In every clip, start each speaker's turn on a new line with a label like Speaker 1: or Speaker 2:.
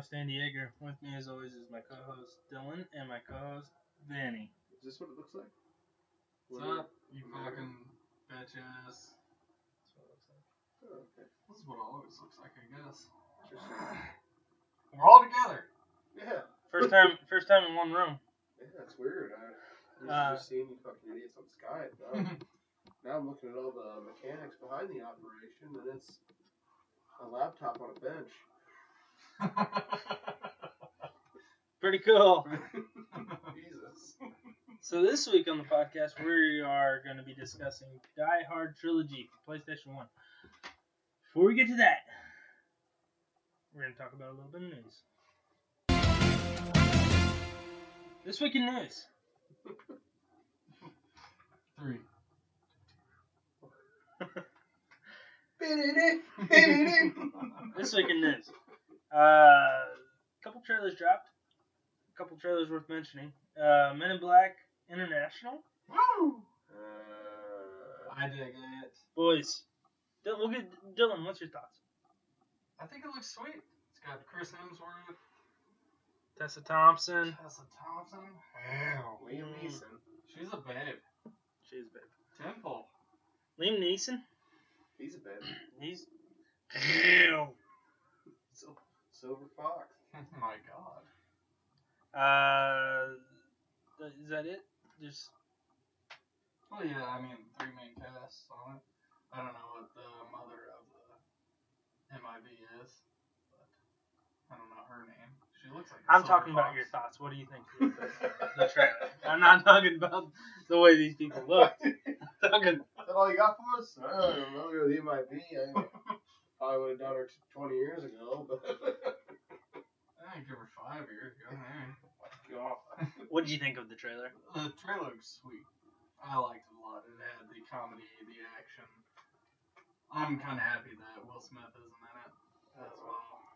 Speaker 1: up? I'm your host, Andy Yeager. With me, as always, is my co-host Dylan and my co-host Vanny.
Speaker 2: Is this what it looks like?
Speaker 3: What's
Speaker 2: What-
Speaker 3: up, you fucking bitch ass?
Speaker 1: That's what it looks like.
Speaker 2: Oh, okay.
Speaker 3: This is what it always looks like, I guess.
Speaker 2: Interesting.
Speaker 3: We're all together.
Speaker 2: Yeah.
Speaker 1: First time, first time in one room.
Speaker 2: Yeah, that's weird. I used
Speaker 1: Uh,
Speaker 2: just seeing you fucking idiots on Skype. Now, now I'm looking at all the mechanics behind the operation, and it's a laptop on a bench.
Speaker 1: Pretty cool.
Speaker 2: Jesus.
Speaker 1: So this week on the podcast, we are going to be discussing Die Hard Trilogy for PlayStation One. Before we get to that, we're going to talk about a little bit of news. This week in news.
Speaker 3: Three.
Speaker 1: This week in news. A uh, couple trailers dropped. A couple trailers worth mentioning. Uh, Men in Black International.
Speaker 3: Woo!
Speaker 2: Uh,
Speaker 3: I dig it.
Speaker 1: Boys, Dylan, we'll get Dylan. What's your thoughts?
Speaker 3: I think it looks sweet. It's got Chris Hemsworth,
Speaker 1: Tessa Thompson.
Speaker 3: Tessa Thompson. Hell.
Speaker 2: Liam Neeson.
Speaker 3: She's a babe.
Speaker 1: She's a babe.
Speaker 3: Temple.
Speaker 1: Liam Neeson.
Speaker 2: He's a babe.
Speaker 1: He's. Ew.
Speaker 2: Sil- Silver Fox.
Speaker 3: My god.
Speaker 1: Uh, th- is that it? Just
Speaker 3: Well, yeah, I mean, three main casts on it. I don't know what the mother of the MIB is, but I don't know her name. She looks like. a
Speaker 1: I'm
Speaker 3: silver
Speaker 1: talking about your thoughts. What do you think of the, the trailer? I'm not talking about the way these people look. I'm talking.
Speaker 2: that all you got for us? I don't know. He might be. I probably would have done her t- 20 years ago, but.
Speaker 3: I give her five years. Go ahead.
Speaker 2: God.
Speaker 1: What did you think of the trailer?
Speaker 3: The trailer was sweet. I liked it a lot. It had the comedy, the action. I'm kind of happy that Will Smith isn't in it as uh-huh. well.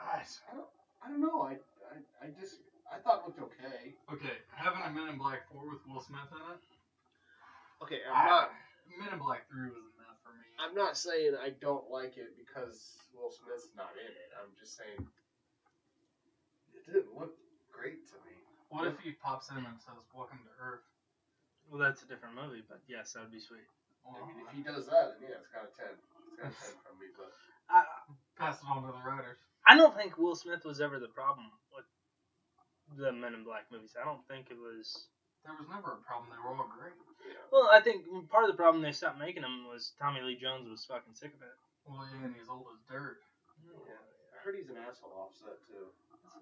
Speaker 2: I, s- I don't, I don't know. I, I, I just, I thought it looked okay.
Speaker 3: Okay, having a Men in Black 4 with Will Smith in it,
Speaker 2: Okay,
Speaker 3: I'm not. Men in Black 3 was enough for me.
Speaker 2: I'm not saying I don't like it because Will Smith's not in it. I'm just saying it didn't look great to me.
Speaker 3: What if he pops in and says, Welcome to Earth?
Speaker 1: Well, that's a different movie, but yes, that would be sweet.
Speaker 2: I mean, if he does that, then yeah, it's got a ten. It's got a ten from me. But
Speaker 1: I,
Speaker 3: Pass it on to the writers.
Speaker 1: I don't think Will Smith was ever the problem with the Men in Black movies. I don't think it was.
Speaker 3: There was never a problem. They were all great.
Speaker 2: yeah,
Speaker 1: Well, I think part of the problem they stopped making them was Tommy Lee Jones was fucking sick of it.
Speaker 3: Well, yeah, and he's old as dirt.
Speaker 2: yeah. I heard he's an asshole offset too.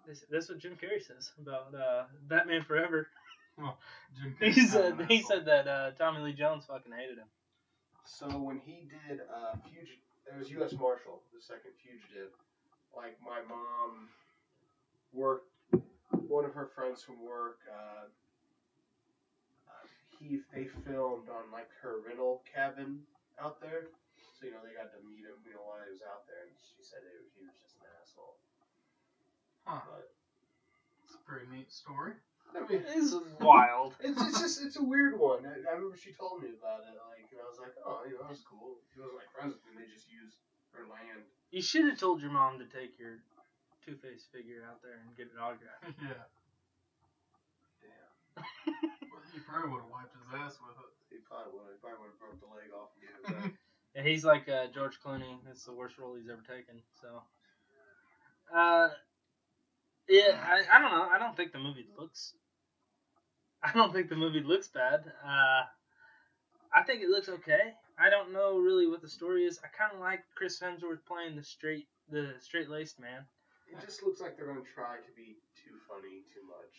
Speaker 1: That's, that's what Jim Carrey says about uh, Batman Forever.
Speaker 3: Jim
Speaker 1: He said he said that uh, Tommy Lee Jones fucking hated him.
Speaker 2: So when he did uh, Fugitive, it was U.S. Marshal, the second Fugitive. Like my mom worked, one of her friends from work. Uh, he they filmed on like her rental cabin out there, so you know they got to meet him. You know while he was out there, and she said it, he was just an asshole.
Speaker 3: Huh.
Speaker 2: But
Speaker 3: It's a pretty neat story.
Speaker 2: I mean,
Speaker 1: It's wild.
Speaker 2: It's, it's just it's a weird one. I, I remember she told me about it, like, and I was like, oh, you know, that's cool. He wasn't like friends with me. They just used her land.
Speaker 1: You should have told your mom to take your Two Face figure out there and get it autographed.
Speaker 3: yeah.
Speaker 2: Damn.
Speaker 3: Well, he probably would have wiped his ass with it.
Speaker 2: He probably would. He probably would have broke the leg off and gave it back.
Speaker 1: Yeah, he's like uh, George Clooney. That's the worst role he's ever taken. So, uh, yeah, I, I don't know. I don't think the movie looks. I don't think the movie looks bad. Uh, I think it looks okay. I don't know really what the story is. I kind of like Chris Hemsworth playing the straight, the straight laced man.
Speaker 2: it just looks like they're gonna try to be too funny too much.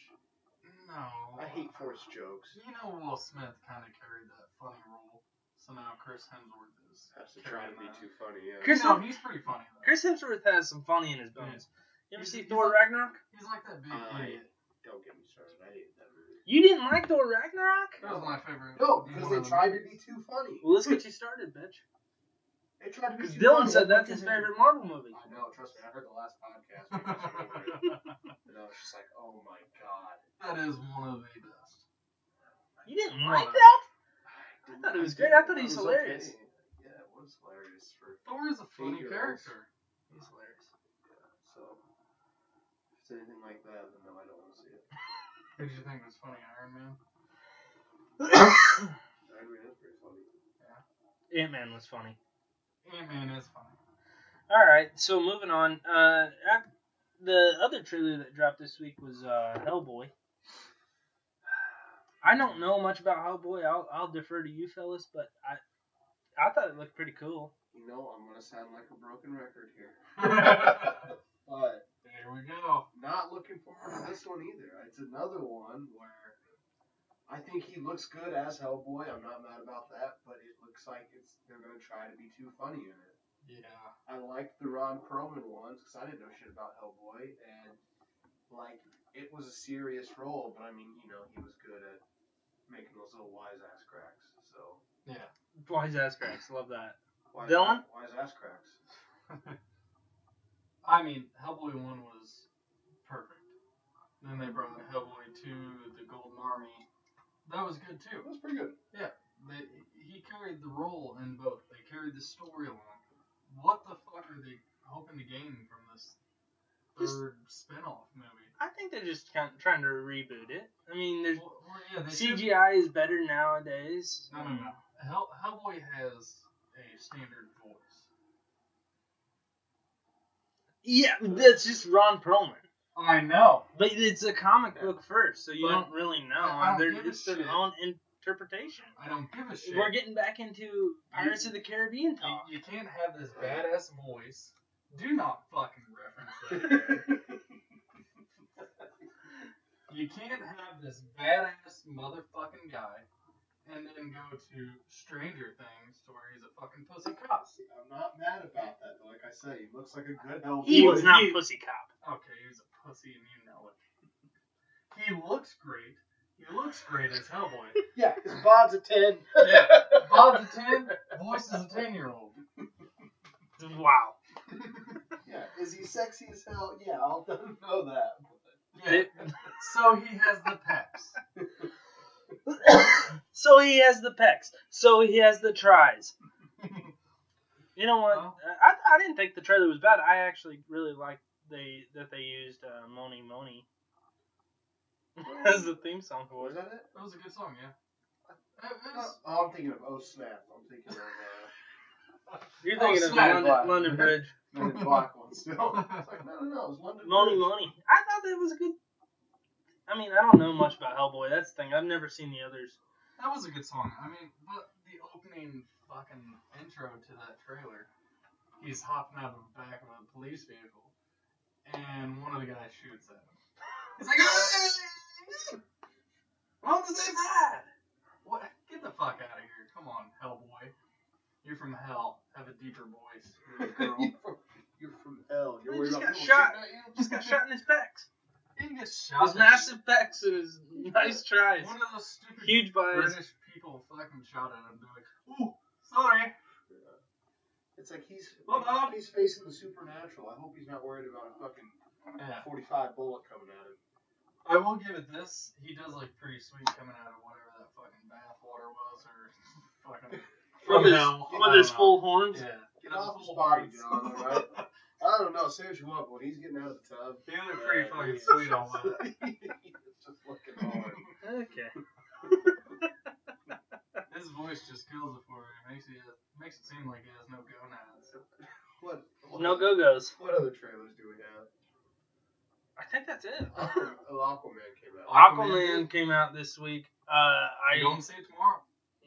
Speaker 3: No.
Speaker 2: I uh, hate forced jokes.
Speaker 3: You know, Will Smith kind of carried that funny role. So now Chris Hemsworth is.
Speaker 2: Has to try to be too funny. Yeah.
Speaker 1: Chris-
Speaker 3: no, he's pretty funny though.
Speaker 1: Chris Hemsworth has some funny in his bones. You ever
Speaker 3: He's-
Speaker 1: see
Speaker 3: he's
Speaker 1: Thor
Speaker 3: like-
Speaker 1: Ragnarok?
Speaker 3: He's like that big
Speaker 2: I-
Speaker 3: idiot.
Speaker 2: Don't get me started. I hate that movie.
Speaker 1: You didn't like Thor Ragnarok?
Speaker 3: That was my favorite.
Speaker 2: No, because they tried to be too funny.
Speaker 1: Well, let's get you started, bitch.
Speaker 2: They tried to be too funny.
Speaker 1: Because Dylan
Speaker 2: funny.
Speaker 1: said that's his favorite Marvel movie.
Speaker 2: I know. Trust me. I heard the last podcast. We got you. And I was just like, oh my god.
Speaker 3: That is one of the best.
Speaker 1: You didn't
Speaker 3: No.
Speaker 1: like that?
Speaker 2: I
Speaker 1: thought it was great. I thought he was hilarious.
Speaker 2: okay. Yeah, it was hilarious for.
Speaker 3: Thor is a funny
Speaker 2: Eight-year-olds.
Speaker 3: character.
Speaker 1: He's hilarious. Yeah.
Speaker 2: So if it's anything like that, then no, I don't want to see it.
Speaker 3: Who did you think was funny, Iron Man?
Speaker 2: Iron Man is pretty funny. Yeah.
Speaker 1: Ant Man was funny.
Speaker 3: Ant Man is funny.
Speaker 1: All right, so moving on. Uh, the other trailer that dropped this week was uh, Hellboy. I don't know much about Hellboy. I'll I'll defer to you fellas, but I I thought it looked pretty cool.
Speaker 2: You know, I'm gonna sound like a broken record here, but there
Speaker 3: we go.
Speaker 2: not looking forward to this one either. It's another one where I think he looks good as Hellboy. I'm not mad about that, but it looks like it's they're gonna try to be too funny in it.
Speaker 3: Yeah.
Speaker 2: I liked the Ron Perlman ones because I didn't know shit about Hellboy, and like it was a serious role, but I mean, you know, he was good at making those little wise ass cracks. So
Speaker 3: Yeah.
Speaker 1: Wise ass cracks, love that.
Speaker 2: wise
Speaker 1: Dylan?
Speaker 2: wise ass cracks.
Speaker 3: I mean, Hellboy 1 was perfect. Then they brought Hellboy 2, the Golden Army. That was good too.
Speaker 2: It was pretty good.
Speaker 3: Yeah, they, he carried the role in both. They carried the storyline. What the fuck are they hoping to gain from this third spin-off movie?
Speaker 1: I think they're just kind of trying to reboot it. I mean, there's
Speaker 3: Well, well, yeah, they should-
Speaker 1: CGI is better nowadays.
Speaker 3: No, no, no. Hell, Hellboy has a standard voice.
Speaker 1: Yeah, that's just Ron Perlman.
Speaker 3: I know.
Speaker 1: But it's a comic book first, so you
Speaker 3: But
Speaker 1: don't really know.
Speaker 3: I don't
Speaker 1: They're
Speaker 3: give a
Speaker 1: it's their
Speaker 3: shit.
Speaker 1: own interpretation.
Speaker 3: I don't give a shit.
Speaker 1: We're getting back into Pirates of the Caribbean
Speaker 3: you, you can't have this badass voice. Do not fucking reference that. you can't have this badass motherfucking guy and then go to Stranger Things to where he's a fucking pussy cop.
Speaker 2: I'm not mad about that. But like I said, he looks like a good Hellboy.
Speaker 1: He was not
Speaker 3: he-
Speaker 1: Pussy Cop.
Speaker 3: Okay, he's a pussy and you know it. He looks great. He looks great as Hellboy.
Speaker 2: Yeah, his bod's a ten.
Speaker 3: Yeah. Bob's a 10, voice is a 10 year old.
Speaker 1: Wow.
Speaker 2: Yeah, is he sexy as hell? Yeah, I'll know that.
Speaker 3: Yeah. So he has the pecs.
Speaker 1: so he has the pecs. So he has the tries. You know what?
Speaker 3: Well.
Speaker 1: I, I didn't think the trailer was bad. I actually really liked they that they used uh, Mony Mony as the theme song for
Speaker 2: Was
Speaker 1: it.
Speaker 2: that it?
Speaker 3: That was a good song, yeah. It was,
Speaker 2: Oh, I'm thinking of Oh Snap. I'm thinking of uh,
Speaker 1: You're
Speaker 3: Oh,
Speaker 1: thinking of. London, London Bridge.
Speaker 2: Men in Black one still. It's like, no, no, no, it was London
Speaker 1: Mony
Speaker 2: Bridge.
Speaker 1: Mony. I thought that was a good. I mean, I don't know much about Hellboy. That's the thing. I've never seen the others.
Speaker 3: that was a good song. I mean, but the opening fucking intro to that trailer, he's hopping out of the back of a police vehicle, and one of the guys shoots at him. He's like, "Hey! What was that? What? Get the fuck out of here! Come on, Hellboy. You're from hell. Have a deeper voice. Little girl.
Speaker 2: You're, from, hell. You're
Speaker 1: He
Speaker 2: worried
Speaker 1: just
Speaker 2: about
Speaker 1: got
Speaker 2: people
Speaker 1: shot.
Speaker 2: shooting at you?
Speaker 1: Just got shot in his pecs.
Speaker 3: He can get shot.
Speaker 1: His massive pecs and his nice tries.
Speaker 3: One of those stupid
Speaker 1: Huge buys.
Speaker 3: British people fucking shot at him. They're like, ooh, sorry.
Speaker 2: It's like he's
Speaker 3: Well, Bob.
Speaker 2: he's facing the supernatural. I hope he's not worried about a fucking
Speaker 3: Yeah.
Speaker 2: 45 bullet coming at him.
Speaker 3: I will give it this. He does look pretty sweet coming out of whatever that fucking bath water was, or fucking.
Speaker 1: With his,
Speaker 3: hell. I
Speaker 1: with
Speaker 3: don't
Speaker 1: his
Speaker 3: know.
Speaker 1: full horns.
Speaker 3: Yeah.
Speaker 2: Get
Speaker 3: That's
Speaker 2: off his
Speaker 3: full
Speaker 2: body,
Speaker 3: horns.
Speaker 2: John, alright? I don't know. Say what you want, but when he's getting out of the tub,
Speaker 3: He looked pretty
Speaker 2: uh,
Speaker 3: fucking
Speaker 2: he's
Speaker 3: sweet on
Speaker 2: just-
Speaker 3: that.
Speaker 2: he's just looking hard.
Speaker 1: Okay.
Speaker 3: His voice just kills it for you. Makes it makes it seem like he has no gonads.
Speaker 2: What? what
Speaker 1: No go go's.
Speaker 2: What other trailers do we have?
Speaker 1: I think that's it.
Speaker 2: Aquaman, oh, came out.
Speaker 1: Aquaman came out this week. Uh,
Speaker 3: I
Speaker 1: I
Speaker 3: don't see it tomorrow.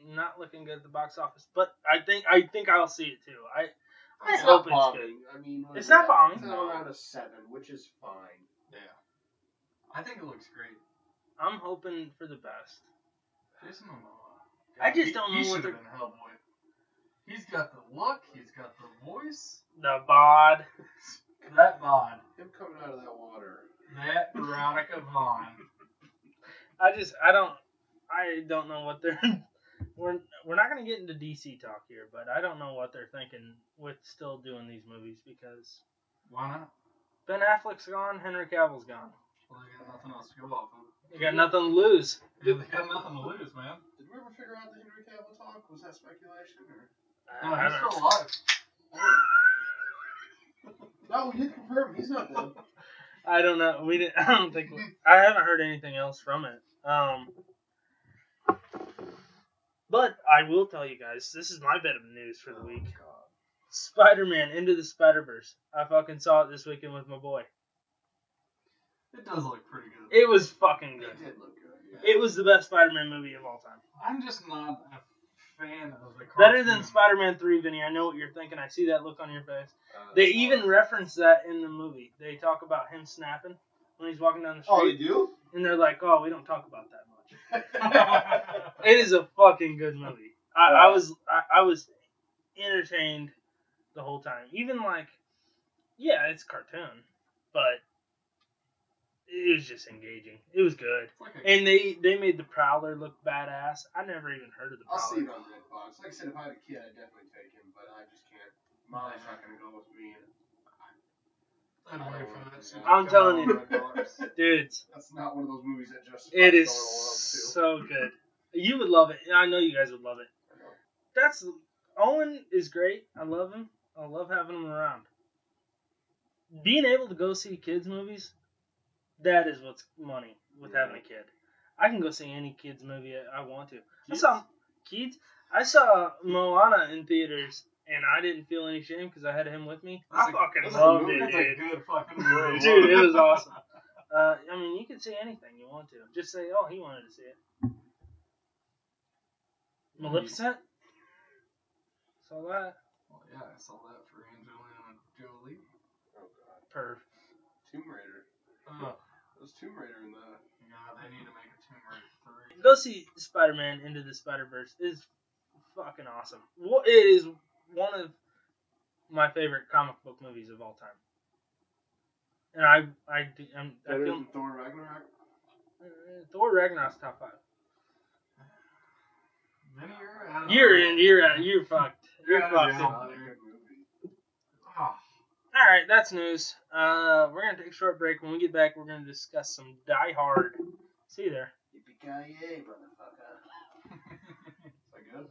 Speaker 1: Not looking good at the box office, but I think I think I'll see it too. I I
Speaker 2: It's
Speaker 1: hope
Speaker 2: not
Speaker 1: it's
Speaker 2: bombing. I mean,
Speaker 1: It's
Speaker 2: is
Speaker 1: not
Speaker 2: that?
Speaker 1: bombing.
Speaker 2: It's
Speaker 3: No.
Speaker 2: around a seven, which is fine.
Speaker 3: Yeah. I think it looks great.
Speaker 1: I'm hoping for the best.
Speaker 3: Jason Momoa.
Speaker 1: I just
Speaker 3: he,
Speaker 1: don't
Speaker 3: he
Speaker 1: know what
Speaker 3: should have
Speaker 1: they're-
Speaker 3: been Hellboy. He's got the look. He's got the voice.
Speaker 1: The bod.
Speaker 3: That bod.
Speaker 2: Him coming out of that water.
Speaker 3: That Veronica Vaughn.
Speaker 1: I just I don't I don't know what they're we're we're not gonna get into DC talk here, but I don't know what they're thinking with still doing these movies because
Speaker 3: Why not?
Speaker 1: Ben Affleck's gone, Henry Cavill's gone.
Speaker 3: Well, they got nothing else to go off of.
Speaker 1: They got nothing to lose.
Speaker 3: Yeah, they got nothing to lose, man.
Speaker 2: Did we ever figure out the Henry Cavill talk? Was that speculation or?
Speaker 3: No,
Speaker 1: I
Speaker 3: he's
Speaker 1: don't-
Speaker 3: still alive.
Speaker 2: No, we did confirm he's not dead.
Speaker 1: I don't know. We didn't. I don't think. I haven't heard anything else from it. Um, but I will tell you guys. This is my bit of news for the week. Spider-Man Into the Spider-Verse. I fucking saw it this weekend with my boy.
Speaker 3: It does look pretty good.
Speaker 1: It was fucking
Speaker 2: It
Speaker 1: good.
Speaker 2: did look good. Yeah.
Speaker 1: It was the best Spider-Man movie of all time.
Speaker 3: I'm just not a fan of the
Speaker 1: Better than. Spider-Man 3, Vinny. I know what you're thinking. I see that look on your face.
Speaker 2: Uh,
Speaker 1: They even reference that in the movie. They talk about him snapping when he's walking down the street.
Speaker 2: Oh, they do?
Speaker 1: and they're like, oh, we don't talk about that much. It is a fucking good movie. I, I was I, I was entertained the whole time. Even like, yeah, it's cartoon, but it was just engaging. It was good,
Speaker 3: like a-
Speaker 1: and they they made the Prowler look badass. I never even heard of the
Speaker 2: I'll see
Speaker 1: Prowler.
Speaker 2: it on Redbox. Like I said, if I had a kid, I'd definitely take him, but I just can't. Molly's not gonna go with me.
Speaker 3: I'd wait for that
Speaker 1: I'm telling you.
Speaker 3: Redbox.
Speaker 1: Dudes,
Speaker 2: That's not one of those movies that just.
Speaker 1: it is so good. You would love it. I know you guys would love it. That's Owen is great. I love him. I love having him around. Being able to go see kids movies, that is what's money with having a kid. I can go see any kids movie I I want to. I saw kids. I saw Moana in theaters, and I didn't feel any shame because I had him with me. I
Speaker 3: That's
Speaker 1: fucking
Speaker 2: that's a
Speaker 1: loved
Speaker 2: movie.
Speaker 1: it, dude.
Speaker 3: a good fucking movie.
Speaker 1: Dude, it was awesome. Uh, I mean, you can see anything you want to. Just say, "Oh, he wanted to see it." Maleficent. Saw that.
Speaker 3: Well, yeah, I saw that for Angelina Jolie.
Speaker 2: Oh god.
Speaker 1: Perv.
Speaker 2: Tomb Raider.
Speaker 3: Oh,
Speaker 2: There's Tomb Raider in the.
Speaker 3: yeah, they need to make a Tomb Raider 3.
Speaker 1: Go see Spider-Man Into the Spider-Verse. It's fucking awesome. Wha- It is one of my favorite comic book movies of all time. And I, I, I'm, I
Speaker 2: Better
Speaker 1: feel
Speaker 2: than Thor Ragnarok.
Speaker 1: uh, Thor Ragnarok's top five.
Speaker 3: Vinny, you're out of
Speaker 1: You're
Speaker 3: the-
Speaker 1: in. You're out. You're fucked. You're
Speaker 3: Yeah,
Speaker 1: fucked.
Speaker 3: yeah.
Speaker 2: Not a good movie.
Speaker 3: Oh,
Speaker 1: All right, that's news. Uh, we're gonna take a short break. When we get back, we're gonna discuss some Die Hard. See you there.
Speaker 2: Yippee-ki-yay, motherfucker.
Speaker 3: is that good?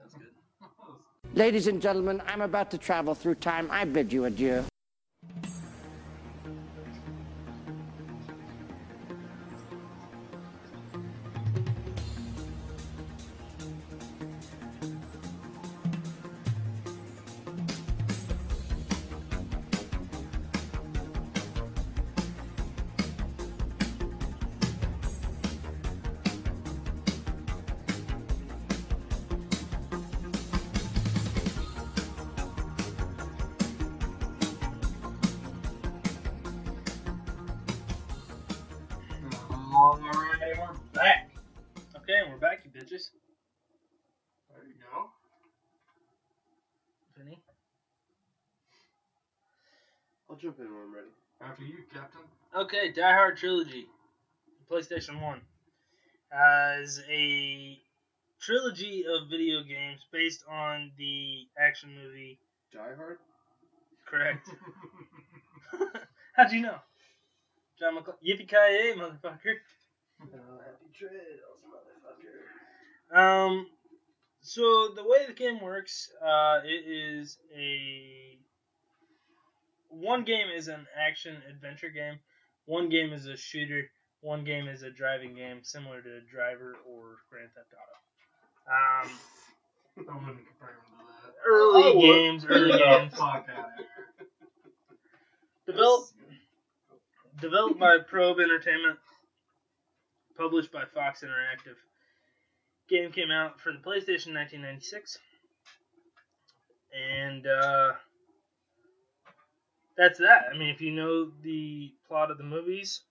Speaker 1: That's good.
Speaker 4: Ladies and gentlemen, I'm about to travel through time. I bid you adieu.
Speaker 1: Okay, Die Hard trilogy, PlayStation One, as a trilogy of video games based on the action movie.
Speaker 2: Die Hard?
Speaker 1: Correct. How'd you know? John McClane. Yippee ki yay, motherfucker.
Speaker 2: Oh, happy trails, motherfucker.
Speaker 1: Um, so the way the game works, uh, it is a one game is an action adventure game, one game is a shooter, one game is a driving game, similar to Driver or Grand Theft Auto. Um,
Speaker 3: I wouldn't compare him to that.
Speaker 1: early
Speaker 2: I would.
Speaker 1: games, early games,
Speaker 3: fuck out of here.
Speaker 1: developed developed by Probe Entertainment, published by Fox Interactive. Game came out for the PlayStation in 1996, and uh, that's that. I mean, if you know the plot of the movies,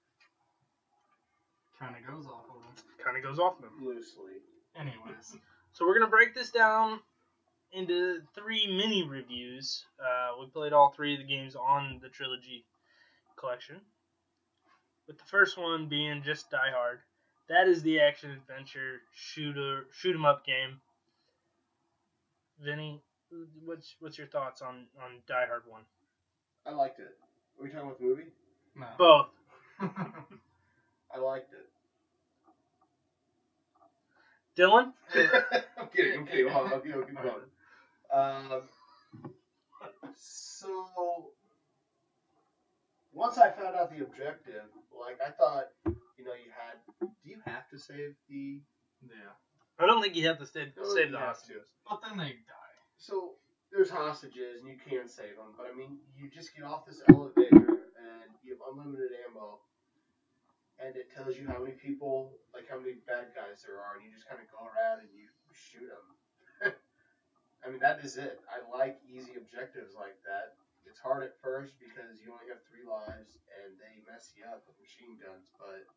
Speaker 3: Kind of goes off of them.
Speaker 1: kind of goes off them.
Speaker 2: Loosely.
Speaker 3: Anyways,
Speaker 1: So we're gonna break this down into three mini reviews. Uh, we played all three of the games on the trilogy collection, with the first one being just Die Hard. That is the action adventure shooter shoot 'em up game. Vinny, what's what's your thoughts on on Die Hard one?
Speaker 2: I liked it. Are we talking about the movie?
Speaker 3: no.
Speaker 1: Both.
Speaker 2: I liked it.
Speaker 1: Dylan.
Speaker 2: I'm kidding. I'm kidding. Hold on. Okay, okay, hold on. Um, so, once I found out the objective, like I thought, you know, you had. Do you have to save the?
Speaker 3: Yeah.
Speaker 1: I don't think you have to save,
Speaker 2: No,
Speaker 1: save
Speaker 2: you
Speaker 1: the
Speaker 2: have
Speaker 1: hostages.
Speaker 3: But then they die.
Speaker 2: So there's hostages, and you can save them, but I mean, you just get off this elevator and you have unlimited ammo, and it tells you how many people, like how many bad guys there are, and you just kind of go around and you shoot them. I mean, that is it. I like easy objectives like that. It's hard at first because you only have three lives and they mess you up with machine guns, but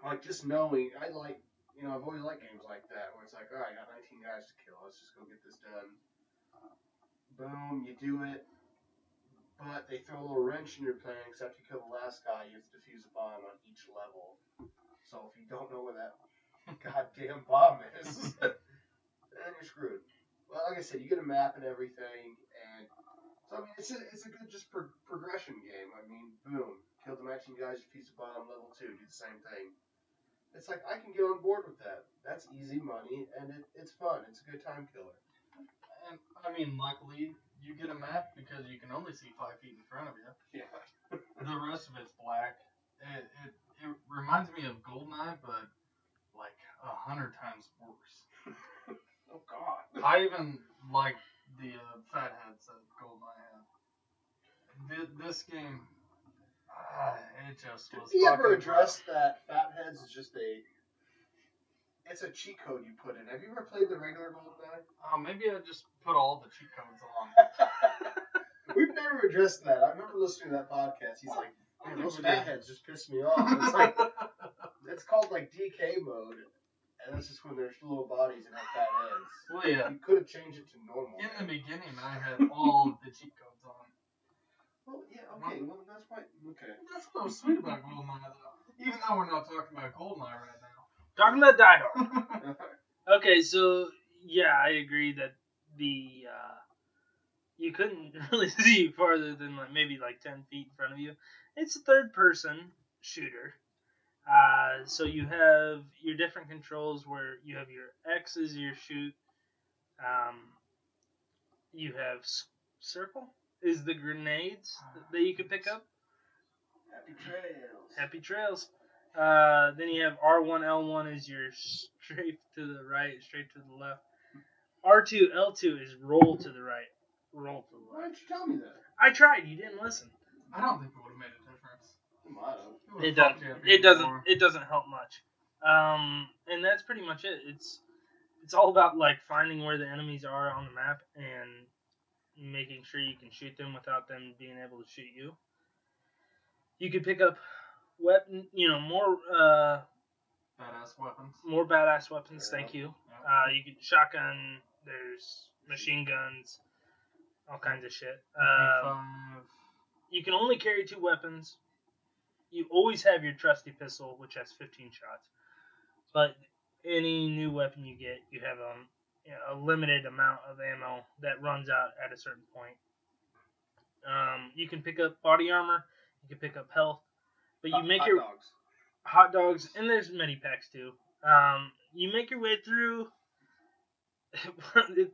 Speaker 2: like just knowing, I like you know, I've always liked games like that where it's like, all right, I got 19 guys to kill. Let's just go get this done. Boom, you do it. But they throw a little wrench in your plan, except you kill the last guy, you have to defuse a bomb on each level. So if you don't know where that goddamn bomb is, then you're screwed. Well, like I said, you get a map and everything, and so I mean, it's a, it's a good just pro- progression game. I mean, boom, kill the 19 guys, defuse a bomb, level two, do the same thing. It's like I can get on board with that. That's easy money, and it, it's fun. It's a good time killer.
Speaker 3: And I mean, luckily, you get a map because you can only see five feet in front of you.
Speaker 2: Yeah.
Speaker 3: The rest of it's black. It, it, it reminds me of Goldeneye, but like a hundred times worse.
Speaker 2: Oh God.
Speaker 3: I even like the uh, fat heads that Goldeneye had. Th- this game, it just
Speaker 2: Did
Speaker 3: was.
Speaker 2: we ever
Speaker 3: fucking
Speaker 2: address that Fatheads is just a? It's a cheat code you put in. Have you ever played the regular
Speaker 3: rough. Oh, maybe I just put all the cheat codes on.
Speaker 2: We've never addressed that. I remember listening to that podcast. He's like, "Man, those fatheads just piss me off." It's like it's called like DK mode, and that's just when there's little bodies and have fat heads.
Speaker 3: well, yeah.
Speaker 2: You could have changed it to normal.
Speaker 3: In the beginning, I had all of the cheat codes on.
Speaker 2: Well, yeah, okay. Well, that's why. Okay.
Speaker 3: That's what was sweet about Goldeneye, though. Even though we're not talking about Goldeneye right now.
Speaker 1: Talking about Die Hard. Okay, so yeah, I agree that the uh, you couldn't really see farther than like maybe like ten feet in front of you. It's a third person shooter. Uh, so you have your different controls where you have your X is your shoot. Um, you have s- circle is the grenades that you can pick up.
Speaker 2: Happy trails.
Speaker 1: Happy trails. Uh, then you have R1, L1 is your straight to the right, straight to the left. R2, L2 is roll to the right, roll to the left.
Speaker 2: Why
Speaker 1: left.
Speaker 2: didn't you tell me that?
Speaker 1: I tried, you didn't listen.
Speaker 3: I don't think it would have made a difference.
Speaker 2: You
Speaker 1: it doesn't.
Speaker 3: fucked
Speaker 1: It doesn't.
Speaker 3: more.
Speaker 1: It doesn't help much. Um, and that's pretty much it. It's it's all about like finding where the enemies are on the map and making sure you can shoot them without them being able to shoot you. You could pick up weapon, you know, more uh,
Speaker 3: Badass weapons.
Speaker 1: more badass weapons. Thank you.
Speaker 3: Yeah.
Speaker 1: Uh, you can shotgun. There's machine guns, all kinds of shit. Um, you can only carry two weapons. You always have your trusty pistol, which has 15 shots. But any new weapon you get, you have know, a limited amount of ammo that runs out at a certain point. Um, you can pick up body armor. You can pick up health. But you make
Speaker 2: hot
Speaker 1: your
Speaker 2: dogs.
Speaker 1: hot dogs, and there's many packs too. Um, you make your way through.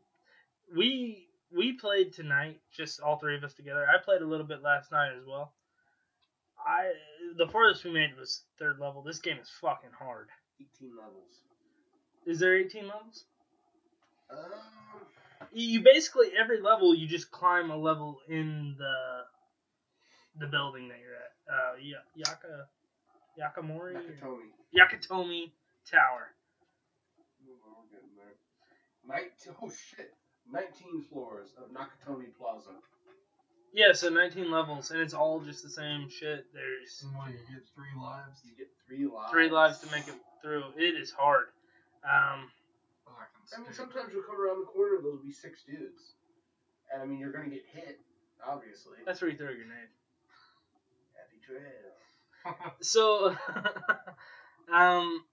Speaker 1: we we played tonight, just all three of us together. I played a little bit last night as well. I the farthest we made was third level. This game is fucking hard.
Speaker 2: 18 levels.
Speaker 1: Is there 18 levels?
Speaker 2: Um,
Speaker 1: You basically every level you just climb a level in the the building that you're at. Uh, Ya- Yaka Yakamori
Speaker 2: Nakatomi.
Speaker 1: Yakatomi Tower.
Speaker 2: Ooh, we're getting there. Night. Oh shit. 19 floors of Nakatomi Plaza.
Speaker 1: Yeah, so 19 levels, and it's all just the same shit. There's
Speaker 3: And what, you get three lives?
Speaker 2: You get three lives.
Speaker 1: three lives to make it through. It is hard. Um,
Speaker 3: Fucking
Speaker 2: I mean, sometimes you'll come around the corner, there'll be six dudes. And I mean, you're gonna get hit, obviously.
Speaker 1: that's where you throw a grenade.
Speaker 2: Happy trail.
Speaker 1: So, um,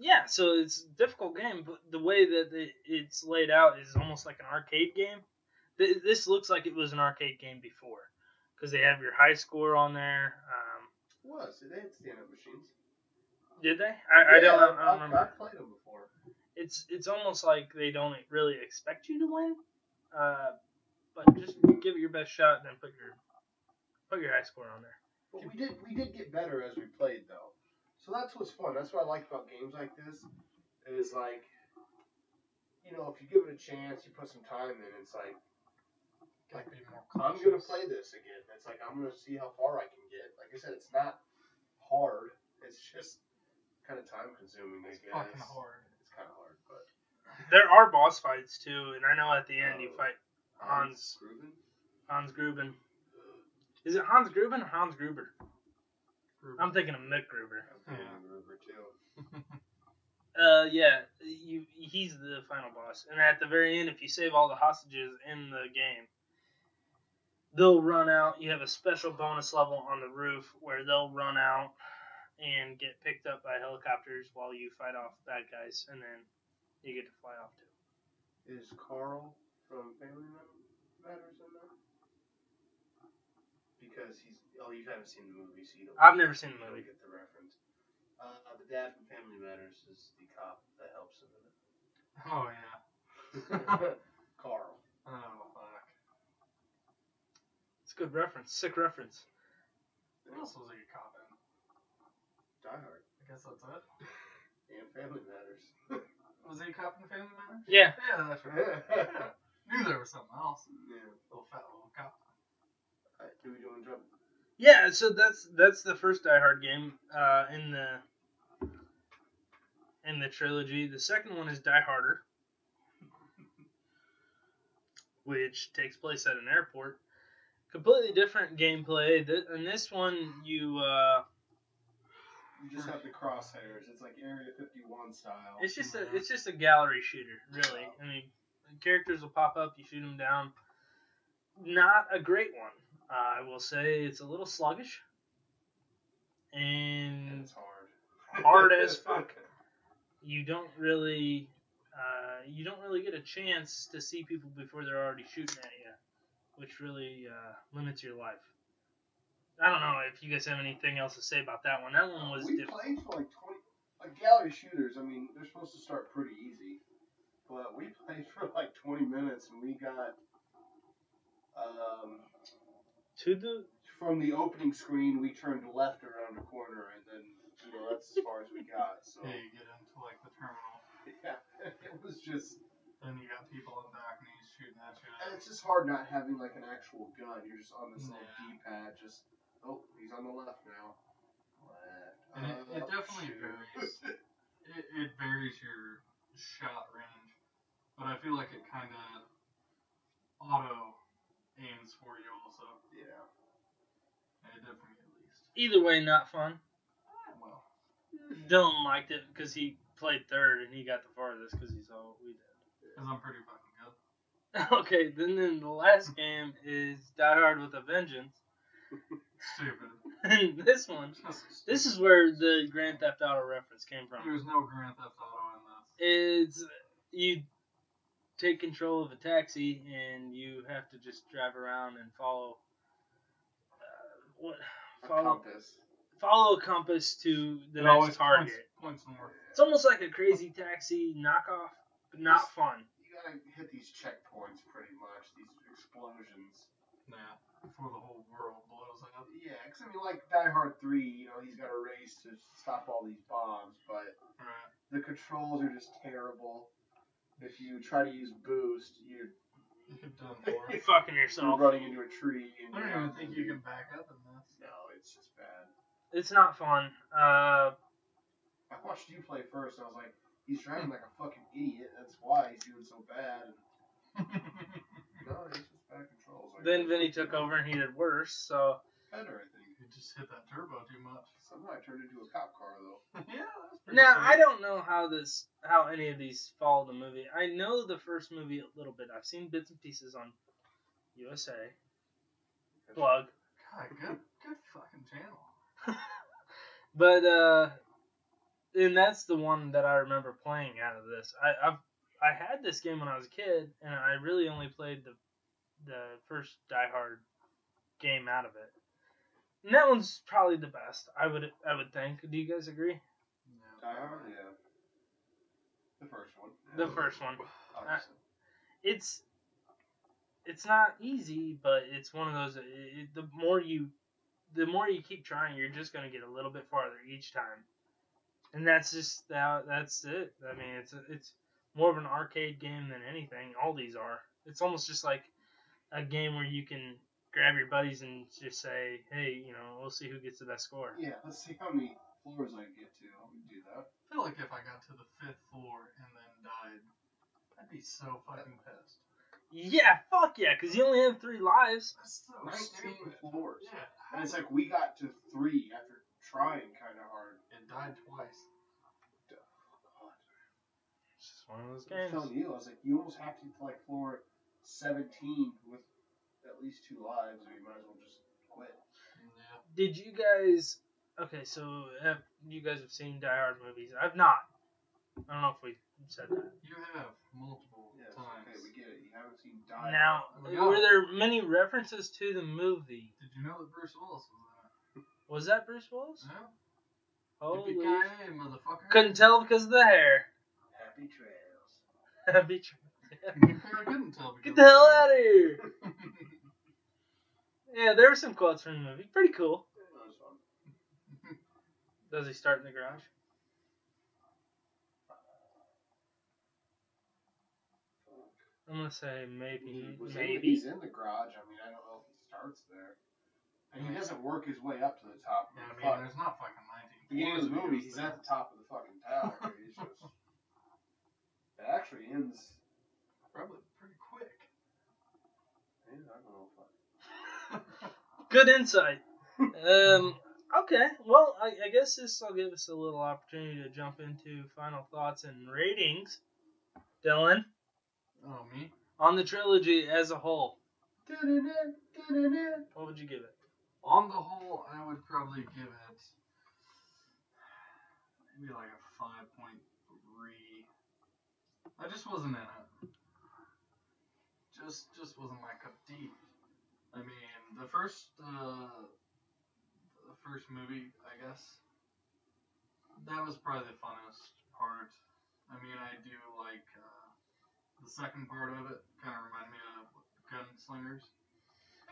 Speaker 1: yeah, so it's a difficult game, but the way that it, it's laid out is almost like an arcade game. Th- This looks like it was an arcade game before, because they have your high score on there. Um,
Speaker 2: Was they had stand-up machines?
Speaker 1: did they? I, I don't. I
Speaker 2: I've,
Speaker 1: don't remember.
Speaker 2: I've played them before.
Speaker 1: It's it's almost like they don't really expect you to win. Uh, but just give it your best shot and then put your Put your high score on there.
Speaker 2: But we did we did get better as we played though. So that's what's fun. That's what I like about games like this. Is like you know, if you give it a chance, you put some time in, it's like
Speaker 3: Gotta be more
Speaker 2: I'm gonna play this again. It's like I'm gonna see how far I can get. Like I said, it's not hard. It's just kind of time consuming. I
Speaker 3: It's
Speaker 2: guess.
Speaker 3: fucking hard.
Speaker 2: It's kind hard, but
Speaker 1: There are boss fights too, and I know at the end you
Speaker 2: Oh.
Speaker 1: fight Hans
Speaker 2: Gruben?
Speaker 1: Hans Gruben. Is it Hans Gruben or Hans Gruber?
Speaker 3: Ruben.
Speaker 1: I'm thinking of Mick Gruber.
Speaker 2: I'm
Speaker 3: Yeah.
Speaker 2: Gruber too.
Speaker 1: Uh, yeah, you he's the final boss, and at the very end, if you save all the hostages in the game, they'll run out. You have a special bonus level on the roof where they'll run out and get picked up by helicopters while you fight off bad guys, and then you get to fly off too.
Speaker 2: Is Carl from Family Matters in there? Because he's oh you haven't seen the movie, so you don't.
Speaker 1: I've never seen the movie.
Speaker 2: get the reference. Uh, the dad from Family Matters is the cop that helps him in
Speaker 3: Oh yeah.
Speaker 2: Carl.
Speaker 3: Oh fuck.
Speaker 1: It's a good reference, sick reference.
Speaker 3: What else was a cop in?
Speaker 2: Die Hard
Speaker 3: I guess that's it.
Speaker 2: and Family Matters.
Speaker 3: Was he a cop in the Family Matters?
Speaker 1: Yeah,
Speaker 3: Yeah, that's right. Yeah. Knew there was something else.
Speaker 2: yeah.
Speaker 3: Little fat little cop.
Speaker 2: Alright, do we doing jump?
Speaker 1: yeah. So that's that's the first Die Hard game uh, in the in the trilogy. The second one is Die Harder. which takes place at an airport. Completely different gameplay. Th- In this one, you uh,
Speaker 2: You just have the crosshairs. It's like Area 51 style.
Speaker 1: it's just a it's just a gallery shooter, really. I mean, characters will pop up, you shoot them down. Not a great one, uh, I will say. It's a little sluggish,
Speaker 2: and
Speaker 1: and
Speaker 2: it's hard.
Speaker 1: hard as fuck. you don't really uh, you don't really get a chance to see people before they're already shooting at you, which really uh, limits your life. I don't know if you guys have anything else to say about that one. That one was
Speaker 2: we
Speaker 1: different.
Speaker 2: played for like 20. Like gallery shooters, I mean, they're supposed to start pretty easy. But we played for like 20 minutes and we got. Um,
Speaker 1: To the
Speaker 2: from the opening screen, we turned left around a corner and then, you know, that's as far as we got. So,
Speaker 3: Yeah, you get into like the terminal.
Speaker 2: yeah, it was just.
Speaker 3: And you got people on balconies shooting at you.
Speaker 2: And it's just hard not having like an actual gun. You're just on this little D-pad, just oh, he's on the left now. Left.
Speaker 3: And it, it definitely
Speaker 2: shoot.
Speaker 3: varies. It, it varies your shot range, but I feel like it kind of auto aims for you also.
Speaker 2: yeah.
Speaker 3: It did for me at least.
Speaker 1: either way, not fun.
Speaker 3: Ah, well,
Speaker 1: Dylan liked it because he played third and he got the farthest because he saw what we did.
Speaker 3: because I'm pretty fucking good.
Speaker 1: Okay, then, then the last game is Die Hard with a Vengeance.
Speaker 3: Stupid.
Speaker 1: This one,
Speaker 3: Just
Speaker 1: this is where the Grand Theft Auto reference came from.
Speaker 3: There's no Grand Theft Auto in this.
Speaker 1: It's you take control of a taxi and you have to just drive around and follow uh, what
Speaker 2: A compass.
Speaker 1: follow a compass to the
Speaker 3: It
Speaker 1: next target.
Speaker 3: Points, points north.
Speaker 1: It's almost like a crazy taxi knockoff, but not fun.
Speaker 2: You gotta hit these checkpoints pretty much. These explosions.
Speaker 3: Yeah, before the whole world blows up.
Speaker 2: Yeah, 'cause I mean, like Die Hard Three, you know, he's got a race to stop all these bombs, but
Speaker 3: Right.
Speaker 2: the controls are just terrible. If you try to use boost, you're,
Speaker 3: You're done for.
Speaker 1: You're fucking
Speaker 2: you're
Speaker 1: yourself.
Speaker 2: running into a tree. And
Speaker 3: I don't even think you can back up in this.
Speaker 2: No, it's just bad.
Speaker 1: It's not fun. Uh,
Speaker 2: I watched you play first, and I was like, he's driving like a fucking idiot. That's why he's doing so bad. No, it's just bad controls. Like,
Speaker 1: then Vinny took over and he did worse. So
Speaker 2: Better, I think.
Speaker 3: you just hit that turbo too much.
Speaker 2: Somehow I turned into a cop car though.
Speaker 3: yeah, that's pretty
Speaker 1: now
Speaker 3: sick.
Speaker 1: I don't know how this, how any of these follow the movie. I know the first movie a little bit. I've seen bits and pieces on USA. Plug.
Speaker 3: God, good, good fucking channel.
Speaker 1: But uh, and that's the one that I remember playing out of this. I I've I had this game when I was a kid, and I really only played the the first Die Hard game out of it. And that one's probably the best. I would I would think. Do you guys agree?
Speaker 3: Yeah.
Speaker 2: Die Hard, yeah. The first one.
Speaker 1: The first one.
Speaker 2: Obviously.
Speaker 1: It's it's not easy, but it's one of those. It, it- the more you the more you keep trying, you're just gonna get a little bit farther each time, and that's just that. That's it. I mean, it's it's more of an arcade game than anything. All these are. It's almost just like a game where you can grab your buddies and just say, hey, you know, we'll see who gets the best score.
Speaker 2: Yeah, let's see how many floors I can get to. Let me do that.
Speaker 3: I feel like if I got to the fifth floor and then died, I'd be so fucking pissed.
Speaker 1: Yeah, fuck yeah, because you only have three lives.
Speaker 3: That's so
Speaker 2: 19
Speaker 3: stupid.
Speaker 2: floors.
Speaker 3: Yeah.
Speaker 2: And it's like we got to three after trying kind of hard.
Speaker 3: And died twice.
Speaker 1: It's just one of those games.
Speaker 2: I was telling you, I was like, you almost have to get to like floor 17 with at least two lives, or you might as well just quit.
Speaker 3: Yeah.
Speaker 1: Did you guys? Okay, so have you guys have seen Die Hard movies? I've not. I don't know if we said that.
Speaker 3: You have multiple
Speaker 2: Yes,
Speaker 3: times.
Speaker 2: okay, we get it. You haven't seen Die Hard.
Speaker 1: Now,
Speaker 3: we
Speaker 1: were there many references to the movie?
Speaker 3: Did you know that Bruce Willis was in
Speaker 1: Was that Bruce Willis?
Speaker 3: it? Yeah.
Speaker 1: Holy!
Speaker 3: Yippee-ki-yay, motherfucker.
Speaker 1: Couldn't tell because of the hair.
Speaker 2: Happy Trails.
Speaker 1: Happy tr-
Speaker 3: I couldn't tell.
Speaker 1: Get the hell out of here! Yeah, there were some quotes from the movie. Pretty cool.
Speaker 2: That was fun.
Speaker 1: Does he start in the garage? I'm gonna say maybe.
Speaker 2: Was in,
Speaker 1: maybe.
Speaker 2: he's in the garage. I mean, I don't know if he starts there. And he doesn't work his way up to the top.
Speaker 3: Yeah, I
Speaker 2: of the
Speaker 3: mean,
Speaker 2: fuck.
Speaker 3: there's not fucking 19
Speaker 2: beginning of the
Speaker 3: floors
Speaker 2: movie, he's
Speaker 3: there-
Speaker 2: at the top of the fucking tower. He's just. It actually ends.
Speaker 3: Probably pretty quick.
Speaker 2: I don't know if
Speaker 1: Good insight. Um. Okay. Well, I, I guess this will give us a little opportunity to jump into final thoughts and ratings. Dylan,
Speaker 3: Oh, me?
Speaker 1: on the trilogy as a whole,
Speaker 2: I.
Speaker 1: what would you give it?
Speaker 3: On the whole, I would probably give it maybe like a 5.3. I just wasn't in it. Just just wasn't my cup of tea. I mean, the first uh, the first movie, I guess, that was probably the funnest part. I mean, I do like uh, the second part of it. Kind of reminded me of Gunslingers.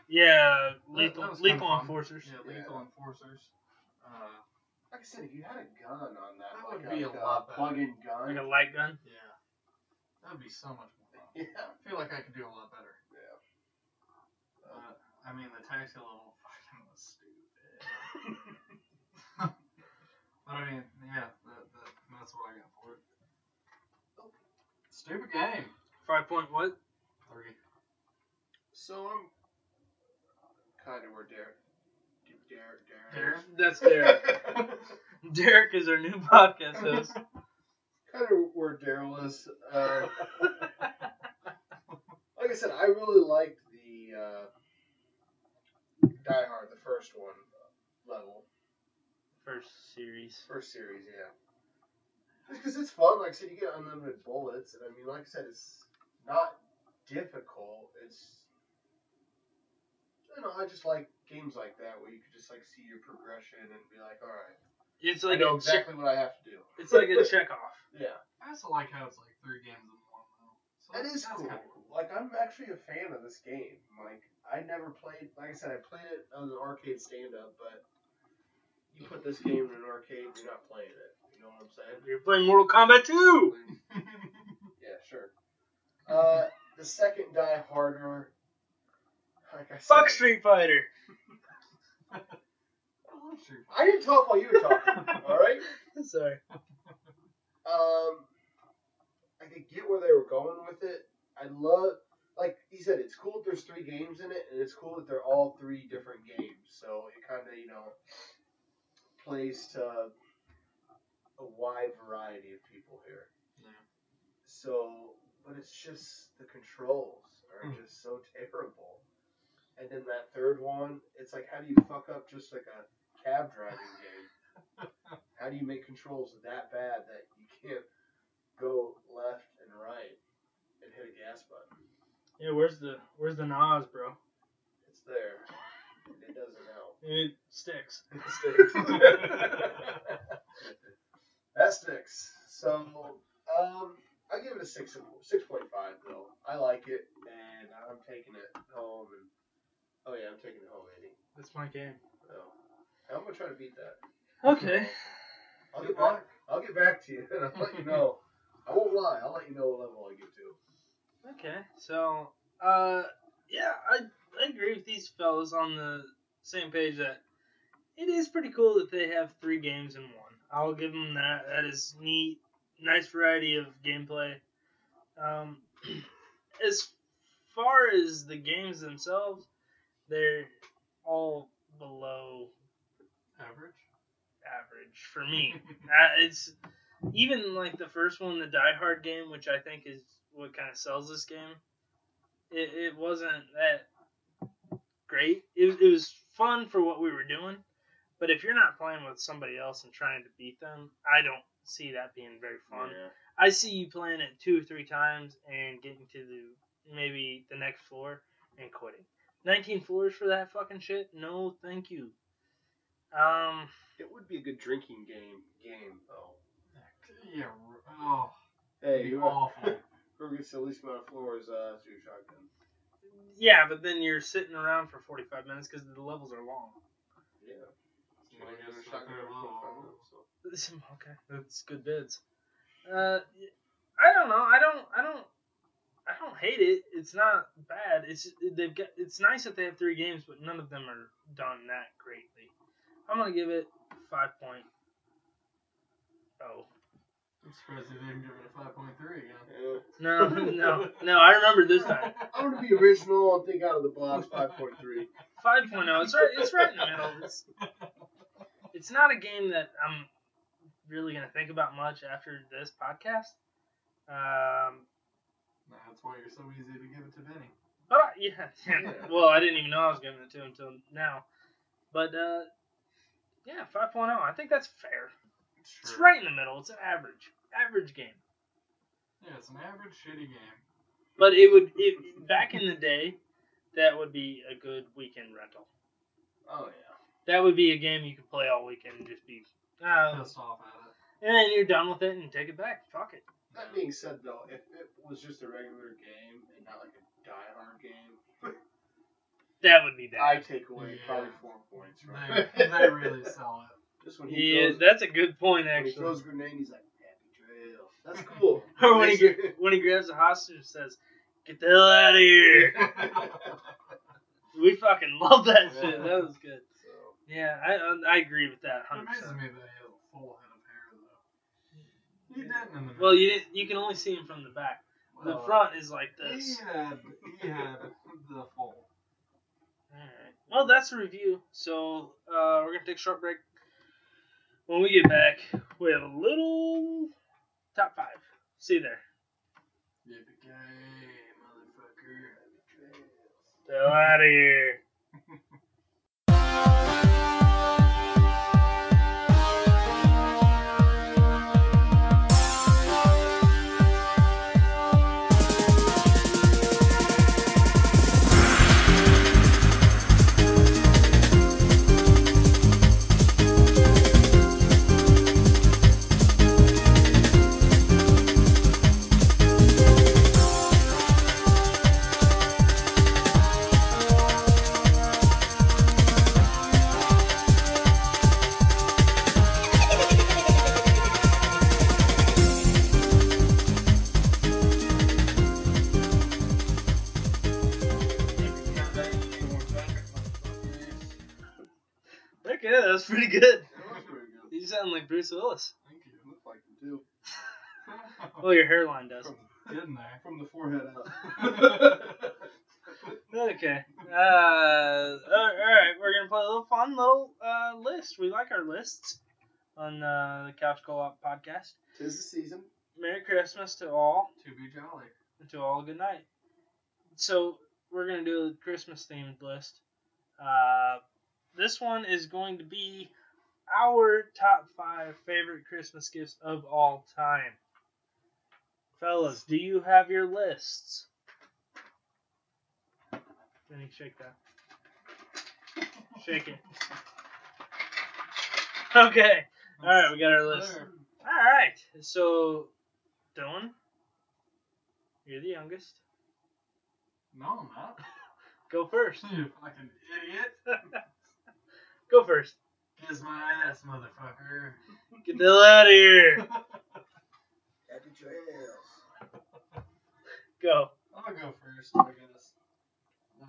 Speaker 1: Yeah, lethal,
Speaker 3: that was kinda
Speaker 1: lethal
Speaker 3: fun.
Speaker 1: enforcers.
Speaker 3: Yeah, Lethal Enforcers. Uh,
Speaker 2: Like I said, if you had a gun on that,
Speaker 3: That
Speaker 2: like
Speaker 3: would be a
Speaker 2: like
Speaker 3: lot better.
Speaker 2: plug-in gun.
Speaker 1: Like a light gun.
Speaker 3: yeah, that would be so much fun.
Speaker 2: Yeah.
Speaker 3: I feel like I could do a lot better.
Speaker 2: Yeah.
Speaker 3: Uh, I mean, the taxi level fucking was stupid. but I mean, yeah, that, that, that's what I got for it. Stupid game.
Speaker 1: Five point what?
Speaker 3: Three.
Speaker 2: So I'm kind of where Derek. Derek.
Speaker 3: Derek?
Speaker 1: That's Derek. Derek is our new podcast host.
Speaker 2: kind of where Daryl is. Uh, like I said, I really liked the uh, Die Hard, the first one level,
Speaker 1: First series.
Speaker 2: first series, yeah. Just because it's fun. Like I said, you get unlimited bullets, and I mean, like I said, it's not difficult. It's you know, I just like games like that where you could just like see your progression and be like, all right,
Speaker 1: It's
Speaker 2: I
Speaker 1: like
Speaker 2: know
Speaker 1: a check.
Speaker 2: exactly what I have to do.
Speaker 1: It's like a check off.
Speaker 2: Yeah.
Speaker 3: I also like how it's like three games in one though. So
Speaker 2: That is
Speaker 3: that's
Speaker 2: cool.
Speaker 3: kinda
Speaker 2: Like I'm actually a fan of this game. Like I never played. Like I said, I played it on an arcade stand-up, but you put this game in an arcade, you're not playing it. You know what I'm saying?
Speaker 1: You're playing Mortal Kombat 2.
Speaker 2: Yeah, sure. Uh, the second Die Harder. Like I said,
Speaker 1: Fuck Street Fighter.
Speaker 3: I love Street
Speaker 2: I didn't talk while you were talking. all right.
Speaker 1: Sorry.
Speaker 2: Um, I could get where they were going with it. I love, like he said, it's cool that there's three games in it, and it's cool that they're all three different games. So it kind of, you know, plays to a wide variety of people here.
Speaker 3: Yeah.
Speaker 2: So, but it's just the controls are
Speaker 3: Hmm.
Speaker 2: just so terrible. And then that third one, it's like, how do you fuck up just like a cab driving game? How do you make controls that bad that you can't go left and right and hit a gas button?
Speaker 1: Yeah, where's the where's the NOS, bro?
Speaker 2: It's there. It doesn't help.
Speaker 1: It sticks.
Speaker 2: It sticks. that sticks. So, um, I give it a six six point five though. I like it, and I'm taking it home. And oh yeah, I'm taking it home, Eddie.
Speaker 1: That's my game.
Speaker 2: No. I'm gonna try to beat that.
Speaker 1: Okay.
Speaker 2: I'll get back. I'll get back to you and I'll let you know. I won't lie. I'll let you know what level I get to.
Speaker 1: Okay. So, uh, yeah, I I agree with these fellas on the same page that it is pretty cool that they have three games in one. I'll give them that. That is neat. Nice variety of gameplay. Um, as far as the games themselves, they're all below
Speaker 3: Average.
Speaker 1: average for me. uh, it's even like the first one, the Die Hard game, which I think is what kind of sells this game. It, it wasn't that great. It, it was fun for what we were doing, but if you're not playing with somebody else and trying to beat them, I don't see that being very fun. I see you playing it two or three times and getting to the maybe the next floor and quitting. 19 floors for that fucking shit? No, thank you. Um,
Speaker 2: It would be a good drinking game. Game though.
Speaker 3: Yeah. Oh.
Speaker 2: Hey,
Speaker 3: It'd be
Speaker 2: who,
Speaker 3: awful.
Speaker 2: whoever gets the least amount of floors, uh, is your shotgun.
Speaker 1: yeah, but then you're sitting around for 45 minutes because the levels are long.
Speaker 2: Yeah.
Speaker 3: Well, I guess
Speaker 2: Shotgun every 45 minutes, so.
Speaker 1: okay, that's good bids. Uh, I don't know. I don't. I don't. I don't hate it. It's not bad. It's they've got. It's nice that they have three games, but none of them are done that greatly. I'm gonna give it five point oh.
Speaker 3: I'm surprised they didn't give it a 5.3 again.
Speaker 2: Yeah.
Speaker 1: No, no, no. I remember this time.
Speaker 2: I'm gonna be original and think out of the box. 5.3.
Speaker 1: 5.0. It's right. It's right in the middle. It's it's not a game that I'm really gonna think about much after this podcast. Um,
Speaker 3: That's why you're so easy to give it to Benny.
Speaker 1: but I, yeah, yeah. Well, I didn't even know I was giving it to him until now. But uh, yeah, 5.0. I think that's fair. It's right in the middle. It's an average, average game.
Speaker 3: Yeah, it's an average shitty game.
Speaker 1: But it would it, back in the day, that would be a good weekend rental.
Speaker 2: Oh yeah.
Speaker 1: That would be a game you could play all weekend and just be, uh,
Speaker 3: Pissed off at it.
Speaker 1: and then you're done with it and take it back. Fuck it.
Speaker 2: That being said, though, if it was just a regular game and not like a die-hard game,
Speaker 1: That would be
Speaker 2: I take away
Speaker 3: Yeah.
Speaker 2: probably four points. From
Speaker 3: They, they really sell it.
Speaker 2: Just when he
Speaker 1: Yeah,
Speaker 2: throws,
Speaker 1: that's a good point
Speaker 2: when he
Speaker 1: actually.
Speaker 2: throws a grenade, he's like, "Happy trail." That's cool.
Speaker 1: Or when he when he grabs a hostage and says, "Get the hell out of here." We fucking love that shit. That was good.
Speaker 2: so,
Speaker 1: Yeah, I I agree with that
Speaker 3: It amazes me that he has a full head of hair, though. He didn't
Speaker 1: Well, you didn't, you can only see him from the back. The front is like this.
Speaker 3: He
Speaker 1: this.
Speaker 3: had, he had the full.
Speaker 1: Alright. Well, that's the review. So uh, we're gonna take a short break. When we get back, we have a little top five. See you there.
Speaker 3: Yippee-ki-yay, motherfucker.
Speaker 1: Hell out of here. Pretty good.
Speaker 2: that pretty good.
Speaker 1: You sound like Bruce Willis.
Speaker 3: Thank you.
Speaker 2: Look like him too.
Speaker 1: Well, your hairline does.
Speaker 2: From,
Speaker 3: Didn't they?
Speaker 2: from the forehead up.
Speaker 1: Okay. Uh, all right, we're gonna play a little fun little uh, list. We like our lists on uh, the Couch Co-op podcast.
Speaker 2: Tis the season.
Speaker 1: Merry Christmas to all,
Speaker 3: To be jolly.
Speaker 1: and to all a good night. So we're gonna do a Christmas themed list. Uh, this one is going to be our top five favorite Christmas gifts of all time. Fellas, do you have your lists? Then shake that. Shake it. Okay. All right, we got our list. All right. So, Dylan, you're the youngest.
Speaker 3: No, I'm not.
Speaker 1: Go first.
Speaker 3: You fucking idiot.
Speaker 1: Go first.
Speaker 3: Kiss my ass, motherfucker.
Speaker 1: Get the hell out of here.
Speaker 2: Happy trails.
Speaker 1: Go.
Speaker 3: I'll go first, I guess. Uh,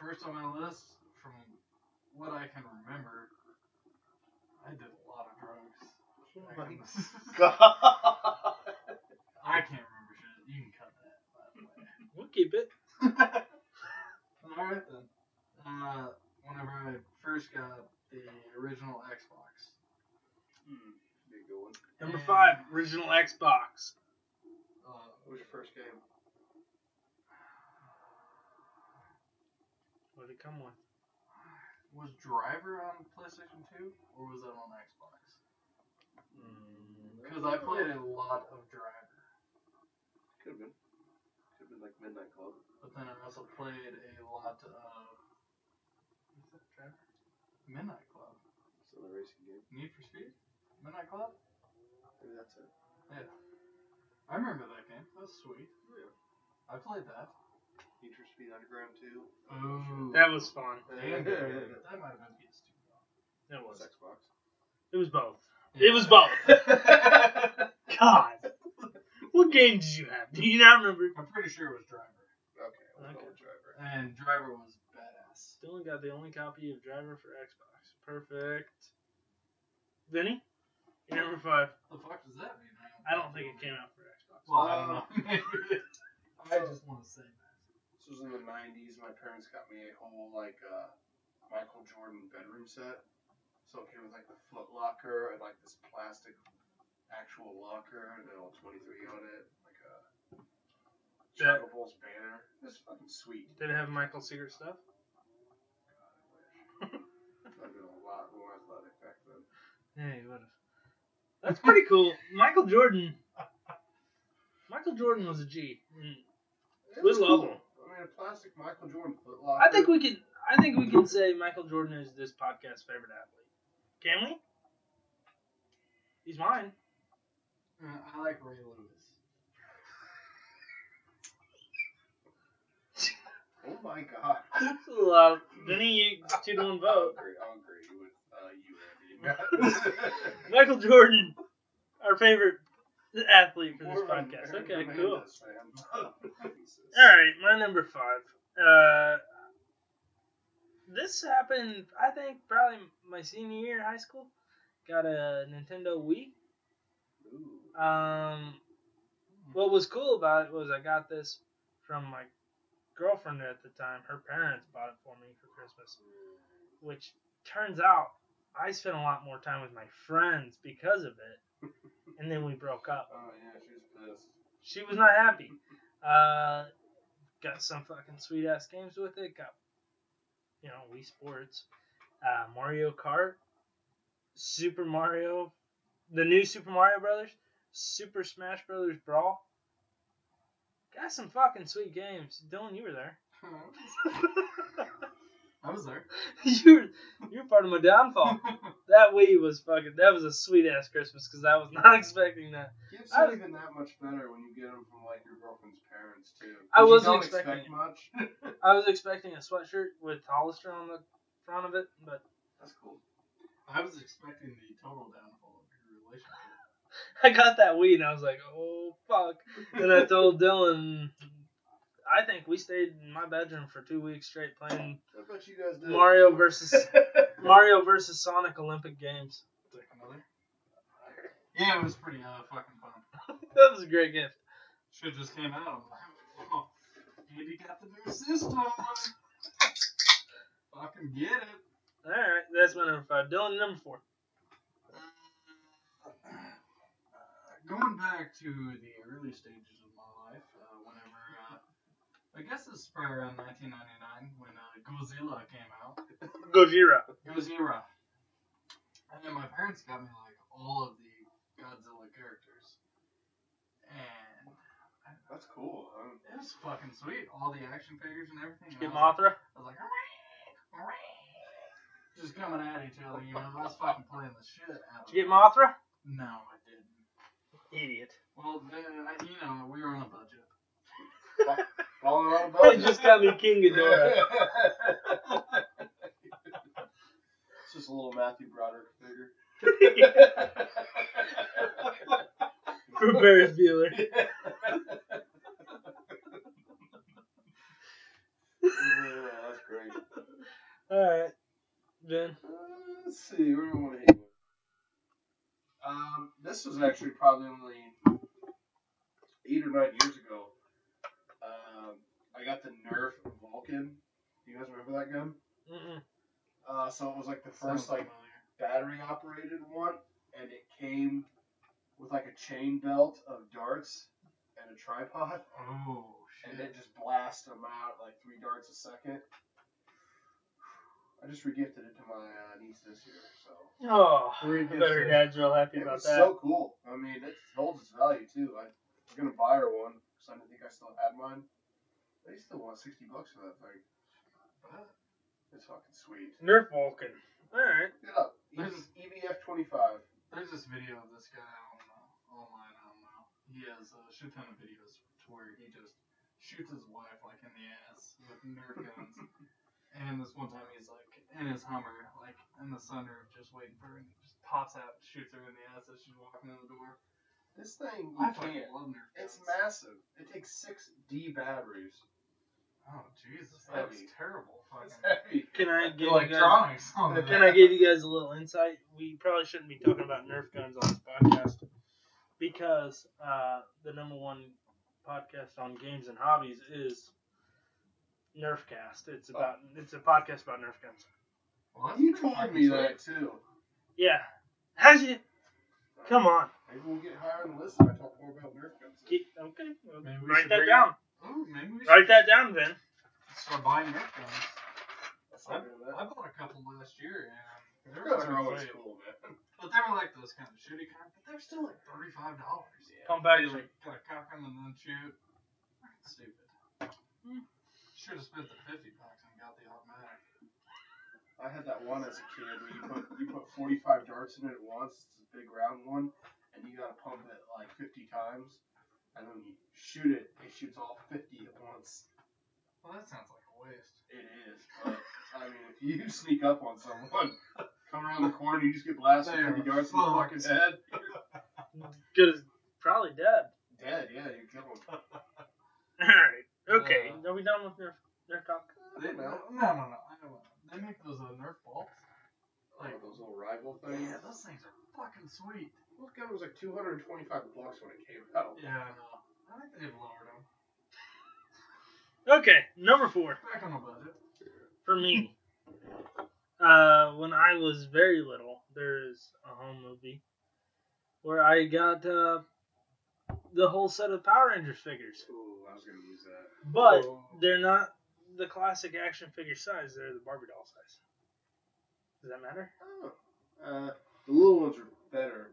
Speaker 3: first on my list, from what I can remember, I did a lot of drugs. back in the-
Speaker 2: God.
Speaker 3: I can't remember shit. You can cut that, by the way.
Speaker 1: We'll keep it.
Speaker 3: Alright then. Uh, whenever I first got the original Xbox,
Speaker 2: Hmm. Be a good one.
Speaker 1: Number five, original Xbox.
Speaker 3: uh,
Speaker 2: What was your first game?
Speaker 1: What did it come with?
Speaker 3: was Driver on PlayStation 2 or was that on Xbox? Because I played a lot of Driver,
Speaker 2: Could have been. Could have been like Midnight Club.
Speaker 3: but then I also played a lot of what's that Driver? Midnight Club,
Speaker 2: So the racing game.
Speaker 3: Need for Speed, Midnight Club.
Speaker 2: Maybe that's it.
Speaker 3: Yeah, I remember that game. That was sweet.
Speaker 2: Yeah.
Speaker 3: I played that.
Speaker 2: Need for Speed Underground 2.
Speaker 3: Oh,
Speaker 1: That was fun.
Speaker 3: Damn, that might have been PS2.
Speaker 1: It
Speaker 2: was
Speaker 1: was.
Speaker 2: Xbox.
Speaker 1: It was both. It was both. God. What game did you have? Do you not remember?
Speaker 3: I'm pretty sure it was Driver,
Speaker 2: Okay, we'll
Speaker 1: Okay.
Speaker 2: Driver.
Speaker 3: and Driver was badass.
Speaker 1: Still got the only copy of Driver for Xbox. Perfect. Vinny? Your number five.
Speaker 3: The fuck does that mean?
Speaker 1: I don't think it came out for Xbox.
Speaker 3: Well, I don't know.
Speaker 2: I
Speaker 3: I
Speaker 2: just
Speaker 3: just want to say that.
Speaker 2: This was in the '90s. My parents got me a whole like uh, Michael Jordan bedroom set. So it came with like the foot locker and like this plastic actual locker and then all 23 on it, like a
Speaker 1: Yeah.
Speaker 2: Chicago Bulls banner. It was fucking sweet.
Speaker 1: Did it have Michael's secret stuff?
Speaker 2: God, I wish. Been a lot more athletic back then.
Speaker 1: Yeah, you would have. That's pretty cool. Michael Jordan. Michael Jordan was a G. Mm.
Speaker 2: It
Speaker 1: We
Speaker 2: was
Speaker 1: love
Speaker 2: cool.
Speaker 1: him.
Speaker 2: I mean, a plastic Michael Jordan foot locker.
Speaker 1: I think we can. I think we can say Michael Jordan is this podcast's favorite athlete. Can we? He's mine.
Speaker 3: Uh, I like Ray Lewis.
Speaker 2: Oh my god.
Speaker 1: That's a lot. You two to one vote.
Speaker 2: agree. I'll agree with uh, you, Andy.
Speaker 1: Michael Jordan, our favorite athlete for this
Speaker 2: More
Speaker 1: podcast. Okay, cool. All right, my number five. Uh, this happened, I think, probably my senior year in high school. Got a Nintendo Wii.
Speaker 2: Ooh.
Speaker 1: Um, what was cool about it was I got this from my girlfriend at the time. Her parents bought it for me for Christmas, which turns out I spent a lot more time with my friends because of it. And then we broke up.
Speaker 2: Oh yeah, she was pissed.
Speaker 1: She was not happy. Uh, got some fucking sweet ass games with it. Got, you know, Wii Sports, uh, Mario Kart, Super Mario, the new Super Mario Brothers, Super Smash Brothers Brawl. Got some fucking sweet games. Dylan, you were there.
Speaker 3: I was there.
Speaker 1: you were you were part of my downfall. That Wii was fucking. That was a sweet ass Christmas because I was not expecting that.
Speaker 2: Gifts
Speaker 1: I-
Speaker 2: are even that much better when you get them from like your girlfriend's parents too.
Speaker 1: I wasn't expecting
Speaker 2: expect much.
Speaker 1: I was expecting a sweatshirt with Hollister on the front of it, but
Speaker 2: That's cool.
Speaker 3: I was expecting the total downfall of your relationship.
Speaker 1: I got that Wii and I was like, oh fuck. And I told Dylan, I think we stayed in my bedroom for two weeks straight playing
Speaker 2: you guys did.
Speaker 1: Mario versus Mario versus Sonic Olympic Games.
Speaker 3: Yeah, it was pretty uh, fucking fun.
Speaker 1: That was a great gift.
Speaker 3: Shit just came out. Oh, Andy got the new system. fucking get it.
Speaker 1: All right, that's my number five. Dylan, number four.
Speaker 3: Going back to the early stages of my life, uh, whenever uh, I guess this is probably around 1999 when uh, Godzilla came out.
Speaker 1: Gojira.
Speaker 3: Gojira. And then my parents got me like all of the Godzilla characters, and
Speaker 2: That's cool. Huh?
Speaker 3: it was fucking sweet. All the action figures and everything.
Speaker 1: Get
Speaker 3: and I was
Speaker 1: Mothra.
Speaker 3: I was like, just coming at each other, you know. I was fucking playing the shit out of
Speaker 1: Did you get
Speaker 3: it.
Speaker 1: Mothra?
Speaker 3: No, I didn't.
Speaker 1: Idiot.
Speaker 3: Well, then, you know, we were on a budget.
Speaker 2: Falling on a
Speaker 1: They
Speaker 2: budget.
Speaker 1: just got me King Ghidorah.
Speaker 2: It's just a little Matthew Broderick figure.
Speaker 1: For Ferris Bueller.
Speaker 2: Yeah, that's great.
Speaker 1: Alright. Ben.
Speaker 2: Uh, let's see, where do I want to hit? Um, this was actually probably only eight or nine years ago. Um, I got the Nerf Vulcan. You guys remember that gun?
Speaker 1: Mm-mm.
Speaker 2: Uh, so it was like the
Speaker 3: Sounds
Speaker 2: first like
Speaker 3: familiar.
Speaker 2: battery operated one, and it came with like a chain belt of darts and a tripod,
Speaker 3: Oh shit!
Speaker 2: and it just blasted them out like three darts a second. I just regifted it to my uh, niece this year, so
Speaker 1: Oh,
Speaker 3: Very
Speaker 1: I
Speaker 3: good
Speaker 1: bet her dad's real happy
Speaker 2: it
Speaker 1: about
Speaker 2: was
Speaker 1: that.
Speaker 2: so cool. I mean, it holds its value too. I'm gonna buy her one because I didn't think I still had mine. They still want sixty bucks for that thing.
Speaker 3: But
Speaker 2: It's fucking sweet.
Speaker 1: Nerf Vulcan. Alright.
Speaker 2: Get up.
Speaker 3: There's-
Speaker 2: EVF twenty five.
Speaker 3: There's this video of this guy on uh, online. I don't know. He has a shit ton of videos to where he just shoots his wife like in the ass with Nerf guns. and this one time he's like in his Hummer, like in the sunroof, just waiting for her, and he just pops out, shoots her in the ass as she's walking in the door.
Speaker 2: This thing you
Speaker 3: I
Speaker 2: can't.
Speaker 3: love Nerf
Speaker 2: It's
Speaker 3: guns.
Speaker 2: massive. It takes six D batteries.
Speaker 3: Oh Jesus,
Speaker 2: It's
Speaker 3: that's
Speaker 2: heavy.
Speaker 3: terrible.
Speaker 2: It's
Speaker 3: Fucking
Speaker 2: heavy.
Speaker 1: Can I give you guys
Speaker 3: electronics on
Speaker 1: Can I give you guys a little insight? We probably shouldn't be talking about Nerf guns on this podcast because uh, the number one podcast on games and hobbies is Nerfcast. It's about it's a podcast about Nerf guns.
Speaker 3: Well, that's
Speaker 2: You
Speaker 3: pretty
Speaker 2: told
Speaker 3: fucking
Speaker 2: me
Speaker 3: sweet.
Speaker 2: that too.
Speaker 1: Yeah, how's you? Come on,
Speaker 2: Maybe we'll get higher on the list if I talk more about Nerf guns.
Speaker 1: Keep, okay. well,
Speaker 3: Maybe we
Speaker 1: write
Speaker 3: should
Speaker 1: that
Speaker 3: bring
Speaker 1: down.
Speaker 3: Ooh, maybe we should
Speaker 1: Write that down, Ben.
Speaker 3: start buying Nerf guns.
Speaker 2: That's
Speaker 3: I,
Speaker 2: not doing that.
Speaker 3: I bought a couple last year, and they
Speaker 2: Nerf
Speaker 3: were
Speaker 2: guns are
Speaker 3: fucking
Speaker 2: always
Speaker 3: sweet.
Speaker 2: cool, man.
Speaker 3: But they were like those kind of shitty kind, but they're still like thirty five dollars.
Speaker 1: come Pump
Speaker 3: You
Speaker 1: action.
Speaker 3: like gotta cock 'em and then shoot. Fucking stupid.
Speaker 1: Hmm.
Speaker 3: Should have spent the fifty bucks and got the automatic.
Speaker 2: I had that one as a kid where you put you put 45 darts in it at once. It's a big round one, and you gotta pump it like 50 times, and then you shoot it. It shoots all 50 at once.
Speaker 3: Well, that sounds like a waste.
Speaker 2: It is, but I mean, if you sneak up on someone, come around the corner, you just get blasted
Speaker 3: They
Speaker 2: with 50 darts in the fucking head.
Speaker 1: Good as probably dead.
Speaker 2: Dead, yeah, you kill him.
Speaker 1: All right. Okay.
Speaker 3: Uh,
Speaker 1: Are we done with Nerf Nerf talk?
Speaker 3: They,
Speaker 2: know.
Speaker 3: no, no, no. I know. They make those uh, Nerf balls.
Speaker 2: Like those little rival things.
Speaker 3: Yeah, those things are fucking sweet.
Speaker 2: Those gun was like 225 bucks when it came out.
Speaker 3: Yeah, I know. I think they've lowered them.
Speaker 1: Okay. Number four.
Speaker 3: Back on the budget.
Speaker 1: for me. Uh, when I was very little, there's a home movie where I got uh, the whole set of Power Rangers figures,
Speaker 2: Ooh, I was gonna use that.
Speaker 1: but
Speaker 3: Oh.
Speaker 1: they're not the classic action figure size. They're the Barbie doll size. Does that matter?
Speaker 2: Oh. Uh, the little ones are better.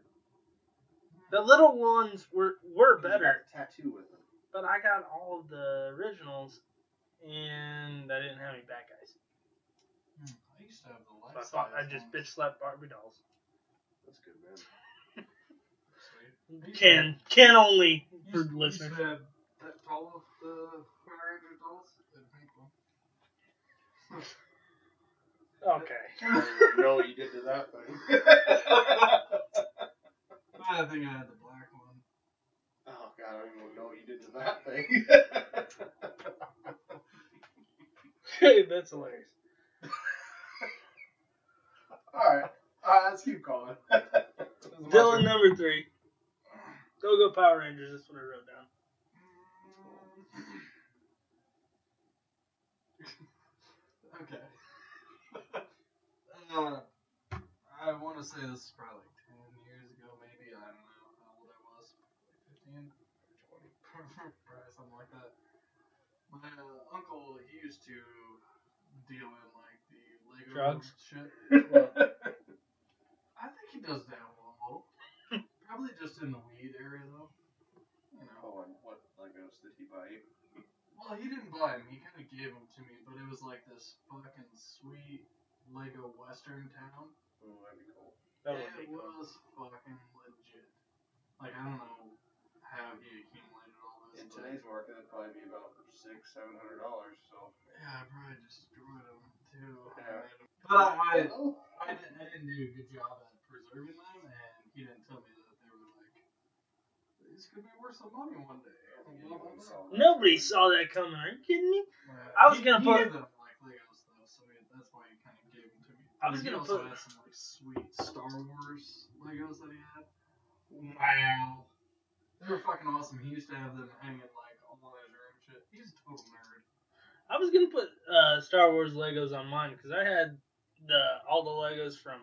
Speaker 1: The little ones were were
Speaker 2: 'cause you
Speaker 1: better,
Speaker 2: got the tattoo with them.
Speaker 1: but I got all of the originals, and I didn't have any bad guys.
Speaker 3: Hmm, I used to have the life
Speaker 1: So I thought I just bitch slapped Barbie dolls.
Speaker 2: That's good, man.
Speaker 3: Sweet. You
Speaker 1: Can can only for
Speaker 3: used- you used
Speaker 1: listeners.
Speaker 3: to have that tall of the Power Ranger dolls? The pink one.
Speaker 1: Okay.
Speaker 2: I know what you did to that thing.
Speaker 3: I think I had the black one.
Speaker 2: oh god, I don't even know what you did to that thing.
Speaker 1: Hey, that's hilarious.
Speaker 2: Alright. Alright, let's keep going.
Speaker 1: Dylan number three. Go go Power Rangers. That's what I wrote down.
Speaker 3: okay. uh, I want to say this is probably like 10 years ago, maybe. I don't know how old I was. Like 15? probably something like that. My uh, uncle, he used to deal in like the Lego
Speaker 1: Drugs?
Speaker 3: shit.
Speaker 2: Well,
Speaker 3: I think he does little. Probably just in the weed area though. You know.
Speaker 2: oh, and what Legos did he buy?
Speaker 3: Well, he didn't buy them. He kind of gave them to me, but it was like this fucking sweet Lego Western town.
Speaker 2: Oh, that'd be cool.
Speaker 1: That would be
Speaker 3: it
Speaker 1: cool.
Speaker 3: was fucking legit. Like I don't know how he accumulated all this.
Speaker 2: In
Speaker 3: but-
Speaker 2: today's market, it'd probably be about six, seven hundred dollars. So.
Speaker 3: yeah, I probably destroyed them too.
Speaker 2: Yeah.
Speaker 3: But I, I,
Speaker 2: Oh,
Speaker 3: I didn't, I didn't do a good job at preserving them, these could be worth some money one day.
Speaker 1: Nobody saw that coming. Are you kidding me? I was
Speaker 3: he-
Speaker 1: gonna
Speaker 3: he
Speaker 1: put-
Speaker 3: did them like Legos though, so he, that's why he kind of gave them to me.
Speaker 1: I was
Speaker 3: He
Speaker 1: gonna
Speaker 3: also
Speaker 1: put-
Speaker 3: had some like sweet Star Wars Legos that he had.
Speaker 1: Wow.
Speaker 3: They were fucking awesome. He used to have them hanging like all in his room and shit. He's a total nerd.
Speaker 1: I was gonna put uh, Star Wars Legos on mine because I had the all the Legos from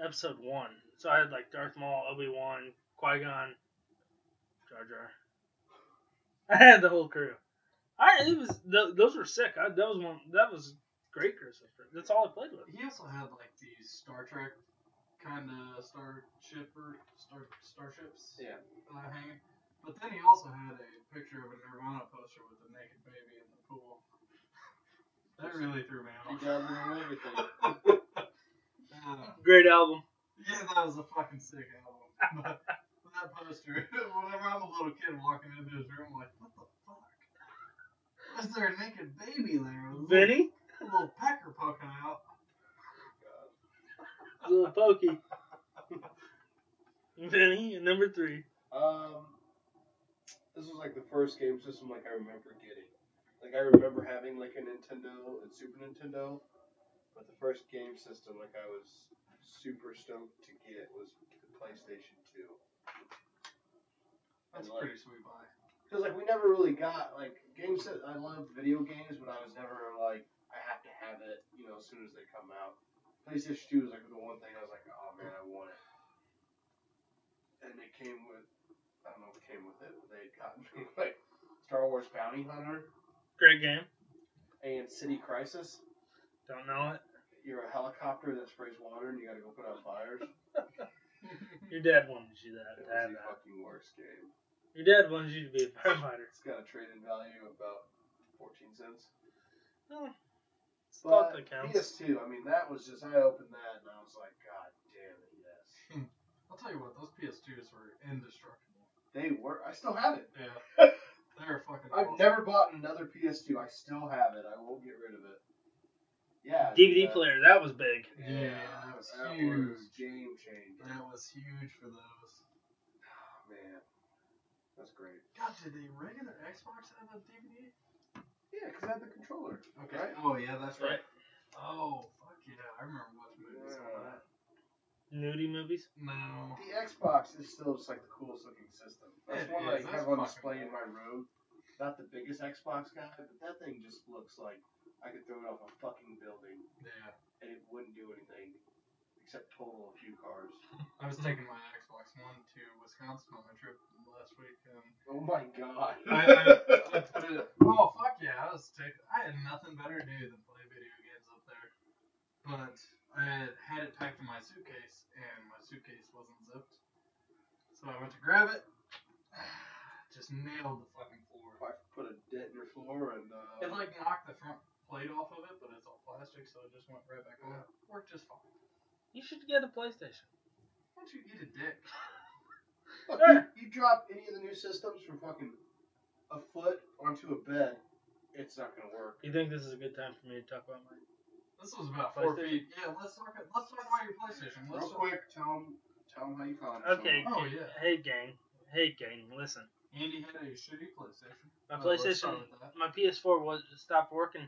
Speaker 1: Episode One. So I had like Darth Maul, Obi Wan, Qui Gon, Jar Jar. I had the whole crew. I it was th- those were sick. I, that was one that was great Christmas. present. That's all I played with.
Speaker 3: He also had like these Star Trek kind of starship or star starships.
Speaker 2: Yeah.
Speaker 3: Uh, hanging. But then he also had a picture of a Nirvana poster with a naked baby in the pool. that really threw me off.
Speaker 2: He got rid of everything.
Speaker 3: Uh,
Speaker 1: Great album.
Speaker 3: yeah, that was a fucking sick album. But that poster, whenever I'm a little kid walking into his room, I'm like, what the fuck? Is there a naked baby there? with a little-
Speaker 1: Vinny,
Speaker 3: A little pecker poking out.
Speaker 1: little pokey. Vinny, number three.
Speaker 2: Um, this was like the first game system like I remember getting. Like I remember having like a Nintendo and Super Nintendo, but the first game system like I was super stoked to get was the PlayStation Two.
Speaker 3: That's a
Speaker 2: like-
Speaker 3: pretty sweet buy.
Speaker 2: Because like we never really got like games that I loved video games, but I was never like I have to have it, you know, as soon as they come out. PlayStation Two was like the one thing I was like, oh man, I want it. And it came with I don't know what came with it, but they had gotten me like Star Wars Bounty Hunter
Speaker 1: Great game.
Speaker 2: and City Crisis.
Speaker 1: Don't know it.
Speaker 2: You're a helicopter that sprays water and you gotta go put out fires.
Speaker 1: Your dad wanted you that.
Speaker 2: It
Speaker 1: to have
Speaker 2: was the
Speaker 1: that.
Speaker 2: fucking worst game.
Speaker 1: Your dad wanted you to be a firefighter.
Speaker 2: It's got a trade-in value of about fourteen cents.
Speaker 1: Oh, thought
Speaker 2: But
Speaker 1: that counts.
Speaker 2: PS2, I mean, that was just, I opened that and I was like, God damn it, yes.
Speaker 3: I'll tell you what, those PS2s were indestructible.
Speaker 2: They were, I still have it.
Speaker 3: Yeah. They're fucking
Speaker 2: I've
Speaker 3: awesome.
Speaker 2: never bought another PS2. I still have it. I won't get rid of it. Yeah.
Speaker 1: DVD
Speaker 2: that-
Speaker 1: player, that was big.
Speaker 3: Yeah, that was
Speaker 2: that was
Speaker 3: huge.
Speaker 2: game changer.
Speaker 3: That was huge for those.
Speaker 2: Oh, man. That's great.
Speaker 3: God, did the regular Xbox have a DVD?
Speaker 2: Yeah, because I had the controller.
Speaker 3: Okay. Oh, yeah, that's right. Oh, fuck yeah. I remember watching movies on that.
Speaker 1: Nudie movies.
Speaker 3: No.
Speaker 2: The Xbox is still just like the coolest looking system. That's
Speaker 3: It
Speaker 2: one
Speaker 3: is.
Speaker 2: I
Speaker 3: That's
Speaker 2: have on
Speaker 3: fucking
Speaker 2: display in my room. Not the biggest Xbox guy, but that thing just looks like I could throw it off a fucking building
Speaker 3: Yeah.
Speaker 2: and it wouldn't do anything except total a few cars.
Speaker 3: I was taking my Xbox One to Wisconsin on my trip last week, and
Speaker 2: Oh my god.
Speaker 3: I, I, I put it. Oh fuck yeah! I was taking. I had nothing better to do than play video games up there, but I had, had it packed in my suitcase, and my suitcase wasn't zipped. So I went to grab it, just nailed the fucking floor.
Speaker 2: I put a dent in your floor and uh,
Speaker 3: It like knocked the front plate off of it, but it's all plastic, so it just went right back on. Worked just fine.
Speaker 1: You should get a PlayStation.
Speaker 3: Why don't you eat a dick?
Speaker 2: Look, you, you drop any of the new systems from fucking a foot onto a bed, it's not gonna work.
Speaker 1: You think this is a good time for me to talk about mine?
Speaker 3: This was about four feet. Yeah, let's talk. Let's talk about your PlayStation. Let's
Speaker 2: Real quick, tell them, tell them how you found it.
Speaker 1: Okay.
Speaker 3: Oh,
Speaker 1: g-
Speaker 3: yeah.
Speaker 1: Hey gang. Hey gang. Listen.
Speaker 3: Andy had a shitty PlayStation.
Speaker 1: My
Speaker 3: Uh,
Speaker 1: PlayStation,
Speaker 3: start with that.
Speaker 1: my PS4 was stopped working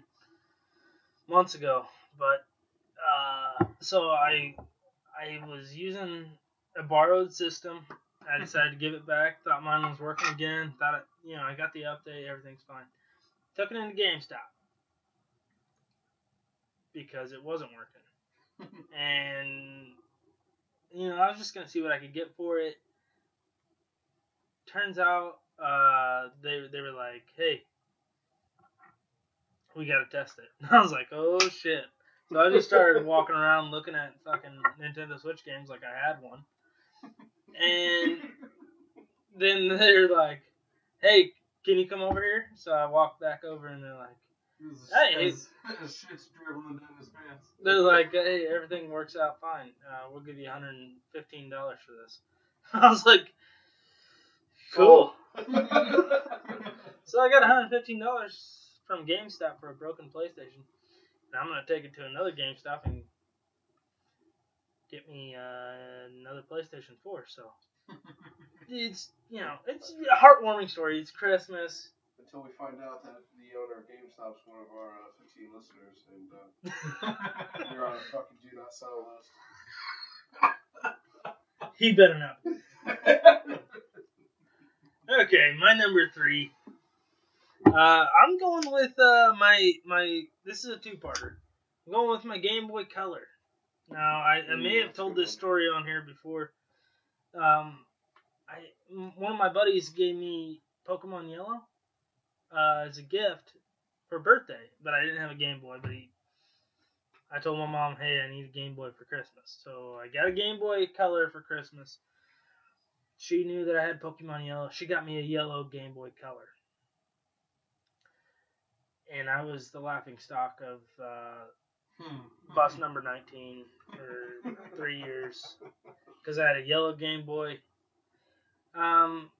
Speaker 1: months ago, but uh, so I I was using a borrowed system. I decided to give it back. Thought mine was working again. Thought it, you know I got the update. Everything's fine. Took it into GameStop because it wasn't working, and you know I was just gonna see what I could get for it. Turns out uh, they they were like, "Hey, we gotta test it." I was like, "Oh shit!" So I just started walking around looking at fucking Nintendo Switch games like I had one, and then they're like, "Hey, can you come over here?" So I walk back over, and they're like, Hey,
Speaker 3: shit's dribbling down his pants.
Speaker 1: "They're like, hey, everything works out fine. Uh, we'll give you 115 dollars for this." I was like, "Cool." So I got $115 from GameStop for a broken PlayStation. Now I'm gonna take it to another GameStop and me uh, another PlayStation 4. So it's you know it's a heartwarming story. It's Christmas.
Speaker 2: Until we find out that the owner of GameStop's one of our uh, 15 listeners, and uh, you're on a fucking do not sell list.
Speaker 1: He better not. Okay, my number three. Uh, I'm going with uh, my my. This is a two-parter. I'm going with my Game Boy Color. Now, I, I may have told this story on here before. Um, I one of my buddies gave me Pokemon Yellow uh, as a gift for birthday, but I didn't have a Game Boy. But he, I told my mom, "Hey, I need a Game Boy for Christmas." So I got a Game Boy Color for Christmas. She knew that I had Pokemon Yellow. She got me a yellow Game Boy Color. And I was the laughing stock of uh,
Speaker 3: Hmm.
Speaker 1: bus number 19 for three years because I had a yellow Game Boy. Um,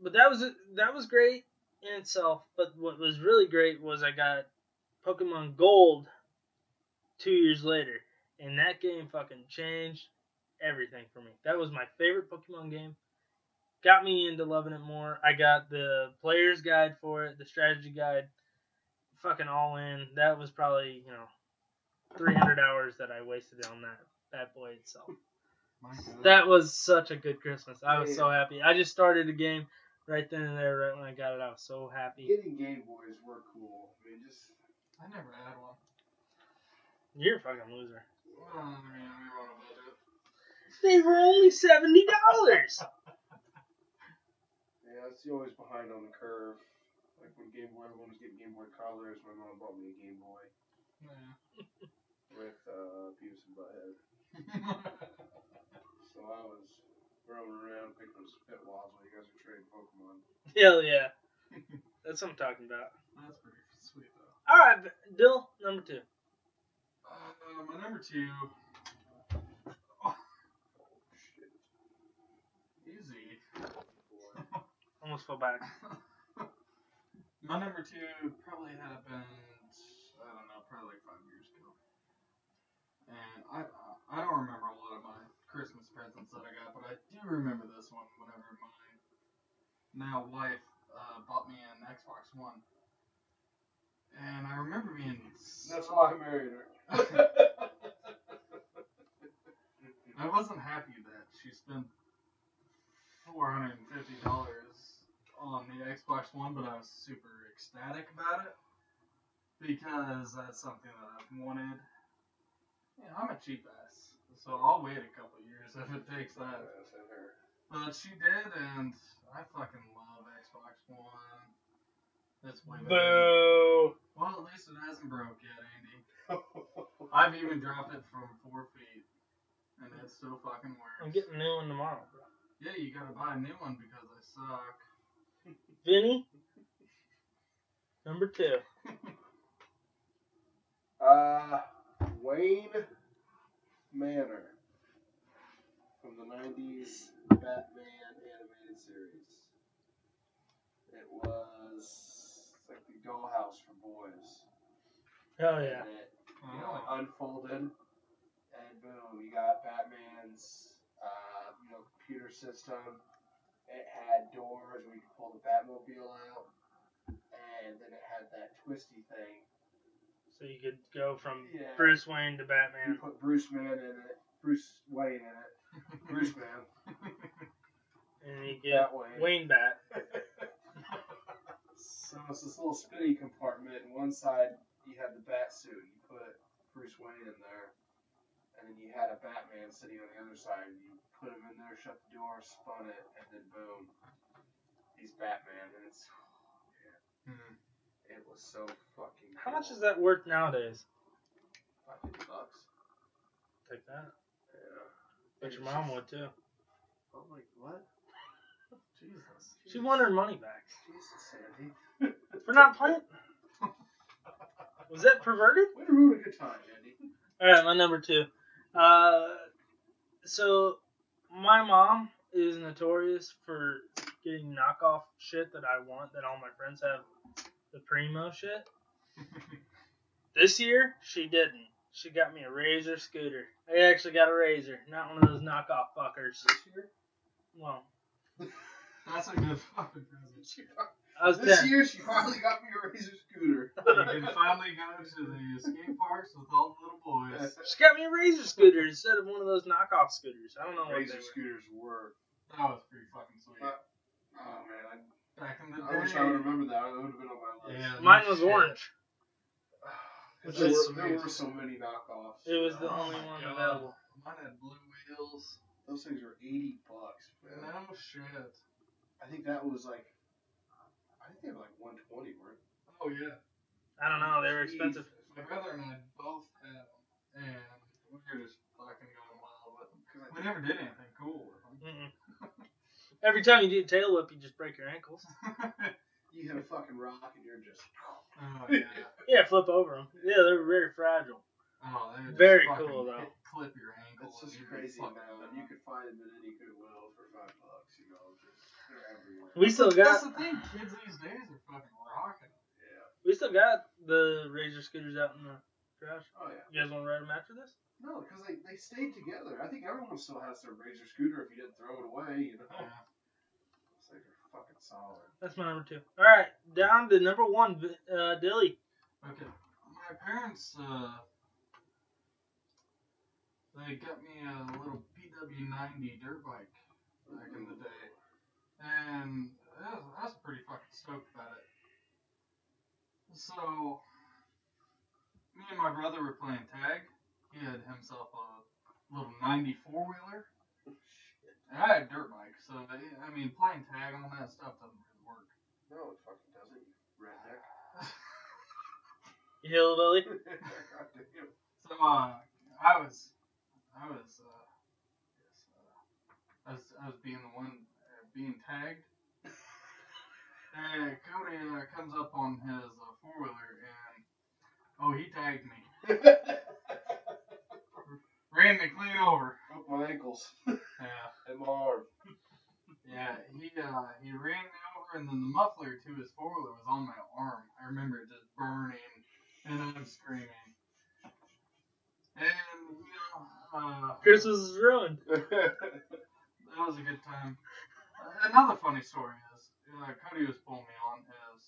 Speaker 1: but that was that was great in itself. But what was really great was I got Pokemon Gold two years later, and that game fucking changed everything for me. That was my favorite Pokemon game. Got me into loving it more. I got the player's guide for it, the strategy guide, fucking all in. That was probably you know 300 hours that I wasted on that that boy itself. That was such a good Christmas. I was so happy. I just started the game right then and there, right when I got it. I was so happy.
Speaker 2: Getting Game Boys were cool. I mean, just
Speaker 3: I never had one.
Speaker 1: You're a fucking loser.
Speaker 3: Well, I mean, we were on a budget.
Speaker 1: They were only seventy dollars.
Speaker 2: yeah, it's always behind on the curve. Like when Game Boy, everyone was getting Game Boy Colors. My mom bought me a Game Boy
Speaker 3: Yeah.
Speaker 2: With uh, Beavis and Butthead. So I was roaming around picking up spitwads while you guys were trading Pokemon.
Speaker 1: Hell yeah, that's what I'm talking about.
Speaker 3: That's pretty sweet though.
Speaker 1: All right, Dill, number two.
Speaker 3: Uh, my number two.
Speaker 2: Shit.
Speaker 3: Easy.
Speaker 1: Almost fell back.
Speaker 3: My number two probably happened, I don't know, probably like five years ago. And I I don't remember a lot of my Christmas presents that I got, but I do remember this one whenever my now wife uh, bought me an Xbox One. And I remember being
Speaker 2: That's why I married her.
Speaker 3: I wasn't happy that she spent four hundred and fifty dollars on the Xbox One, but I was super ecstatic about it because that's something that I've wanted. Yeah, I'm a cheap ass, so I'll wait a couple years if it takes that.
Speaker 2: Yes.
Speaker 3: But she did, and I fucking love Xbox One. It's way better.
Speaker 1: Boo.
Speaker 3: Well, at least it hasn't broke yet, Andy. I've even dropped it from four feet, and it still fucking works.
Speaker 1: I'm getting a new one tomorrow, bro.
Speaker 3: Yeah, you gotta buy a new one because I suck.
Speaker 1: Vinny, number two.
Speaker 2: Uh, Wayne Manor from the 90s Batman animated series. It was like the dollhouse for boys.
Speaker 1: Hell Oh, yeah.
Speaker 2: And it, you know,
Speaker 3: Oh.
Speaker 2: it unfolded, and boom, you got Batman's, uh, you know, computer system. It had doors where you could pull the Batmobile out, and then it had that twisty thing
Speaker 1: So you could go from
Speaker 2: Yeah.
Speaker 1: Bruce Wayne to Batman.
Speaker 2: You
Speaker 1: Batman.
Speaker 2: put Bruce Man in it, Bruce Wayne in it, Bruce Man,
Speaker 1: And you get
Speaker 2: Batwayne.
Speaker 1: Wayne Bat.
Speaker 2: So it's this little spinny compartment, and one side you had the bat suit, you put Bruce Wayne in there, and then you had a Batman sitting on the other side, and you put him in there, shut the door, spun it, and then boom, he's Batman, and it's
Speaker 3: Hmm.
Speaker 2: It was so fucking.
Speaker 1: How much
Speaker 2: cool.
Speaker 1: is that worth nowadays?
Speaker 2: About fifty bucks.
Speaker 1: Take that.
Speaker 2: Yeah.
Speaker 1: But your mom would too.
Speaker 2: I'm like, what?
Speaker 3: Jesus.
Speaker 1: She won her money back
Speaker 2: Jesus, Sandy.
Speaker 1: for not playing. Was that perverted?
Speaker 2: Way to ruin a good time, Andy.
Speaker 1: All right, my number two. Uh, so my mom is notorious for getting knockoff shit that I want that all my friends have the primo shit. This year she didn't. She got me a Razor scooter. I actually got a Razor, not one of those knockoff fuckers.
Speaker 2: This year?
Speaker 1: Well,
Speaker 3: That's a good fucking present.
Speaker 1: I was
Speaker 2: this
Speaker 1: 10.
Speaker 2: year she finally got me a Razor scooter.
Speaker 3: You can finally go to the skate parks with all the little boys.
Speaker 1: She got me a Razor scooter instead of one of those knockoff scooters. I don't know what they
Speaker 2: Razor
Speaker 1: were.
Speaker 2: scooters were.
Speaker 3: That was pretty fucking sweet.
Speaker 2: Uh, Oh man, I,
Speaker 3: Back in the
Speaker 2: I
Speaker 3: day.
Speaker 2: wish I would remember that. It would have been on my list.
Speaker 3: Yeah.
Speaker 1: Mine was
Speaker 3: Shit.
Speaker 1: orange.
Speaker 2: There
Speaker 1: Which
Speaker 2: were, there were so many knockoffs.
Speaker 1: It was the
Speaker 3: Oh
Speaker 1: only one
Speaker 3: God.
Speaker 1: available.
Speaker 3: Mine had blue wheels.
Speaker 2: Those things were eighty bucks, man.
Speaker 3: No shit.
Speaker 2: I think that was like, I think they were like one twenty, weren't?
Speaker 3: Oh yeah.
Speaker 1: I don't know. They were expensive.
Speaker 3: My brother and I both had them, and we were just fucking going wild with them.
Speaker 2: Because I
Speaker 3: We never did anything cool with them.
Speaker 1: Mm-mm. Every time you do a tail whip, you just break your ankles.
Speaker 2: you hit a fucking rock and you're just.
Speaker 3: oh yeah.
Speaker 1: Yeah, flip over them. Yeah, they're very fragile.
Speaker 3: Oh, they would
Speaker 1: Very cool, though.
Speaker 3: hit- clip your ankle.
Speaker 2: It's just crazy
Speaker 3: fucking
Speaker 2: now. You could find them at any Goodwill for five bucks. You know, just they're everywhere.
Speaker 1: We still got.
Speaker 3: That's the thing. Kids these days are fucking rocking.
Speaker 2: Yeah.
Speaker 1: we still got the razor scooters out in the trash.
Speaker 2: Oh yeah.
Speaker 1: You guys want to ride them after this?
Speaker 2: No, because they, they stayed together. I think everyone still has their Razor scooter if you didn't throw it away. You know.
Speaker 3: Yeah.
Speaker 2: Those things are fucking solid.
Speaker 1: That's my number two. All right, down to number one, uh, Dilly.
Speaker 3: Okay. My parents, uh, they got me a little PW90 dirt bike back in the day. And I was, I was pretty fucking stoked about it. So, me and my brother were playing tag. He had himself a little 94 wheeler. And I had dirt bike, so I I mean, playing tag on that stuff doesn't really work.
Speaker 2: No, it fucking doesn't. You redneck.
Speaker 1: You hillbilly.
Speaker 3: So uh, I was, I was, uh, yes, uh, I was, I was being the one uh, being tagged. And Cody uh, comes up on his uh, four wheeler and oh, he tagged me, ran me clean over.
Speaker 2: Broke my ankles
Speaker 3: Yeah,
Speaker 2: and my arm.
Speaker 3: yeah. He uh, he ran me over, and then the muffler to his four wheeler was on my arm. I remember it just burning, and I'm screaming. And you know, uh,
Speaker 1: Christmas is ruined.
Speaker 3: That was a good time. Another funny story is uh, Cody was pulling me on his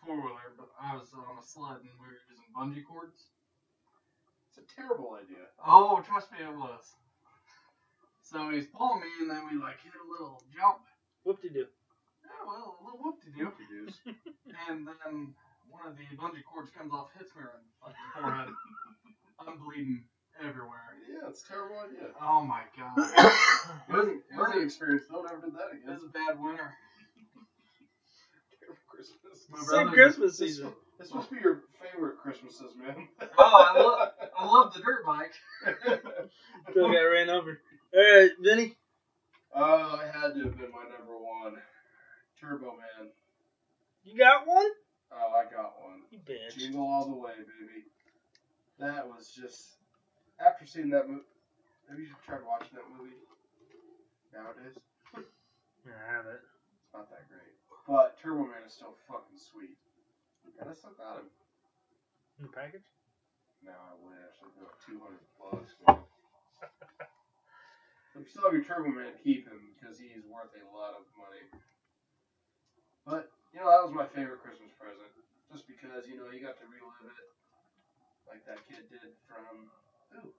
Speaker 3: four wheeler, but I was on a sled and we were using bungee cords.
Speaker 2: it's a terrible idea.
Speaker 3: Oh, trust me, it was. So he's pulling me, and then we like hit a little jump.
Speaker 1: Whoop de doo.
Speaker 3: Yeah, well, a little whoop de doo. And then one of the bungee cords comes off, hits me right in the fucking forehead. I'm bleeding everywhere.
Speaker 2: Yeah, it's a terrible idea.
Speaker 3: Oh my god.
Speaker 2: Learning, learning experience. Don't ever do that
Speaker 3: It
Speaker 2: again.
Speaker 3: was a bad winter.
Speaker 2: Terrible Christmas.
Speaker 3: My
Speaker 1: Same
Speaker 3: brother-
Speaker 1: Christmas
Speaker 2: This,
Speaker 1: season.
Speaker 2: this must be your favorite Christmases, man.
Speaker 3: Oh, I love, I love the dirt bike.
Speaker 1: Still got ran over. All right, Vinny.
Speaker 2: Uh, it had to have been my number one. Turbo Man.
Speaker 1: You got one?
Speaker 2: Oh, I got one.
Speaker 1: You bitch.
Speaker 2: Jingle all the way, baby. That was just. After seeing that movie, have you tried watching that movie nowadays?
Speaker 1: Yeah, I have it.
Speaker 2: It's not that great, but Turbo Man is still fucking sweet. And I still got him.
Speaker 1: In the package?
Speaker 2: Now I wish. I'd go two hundred bucks. man. if you still have your Turbo Man, keep him because he's worth a lot of money. But you know that was my favorite Christmas present, just because you know you got to relive it, like that kid did from ooh,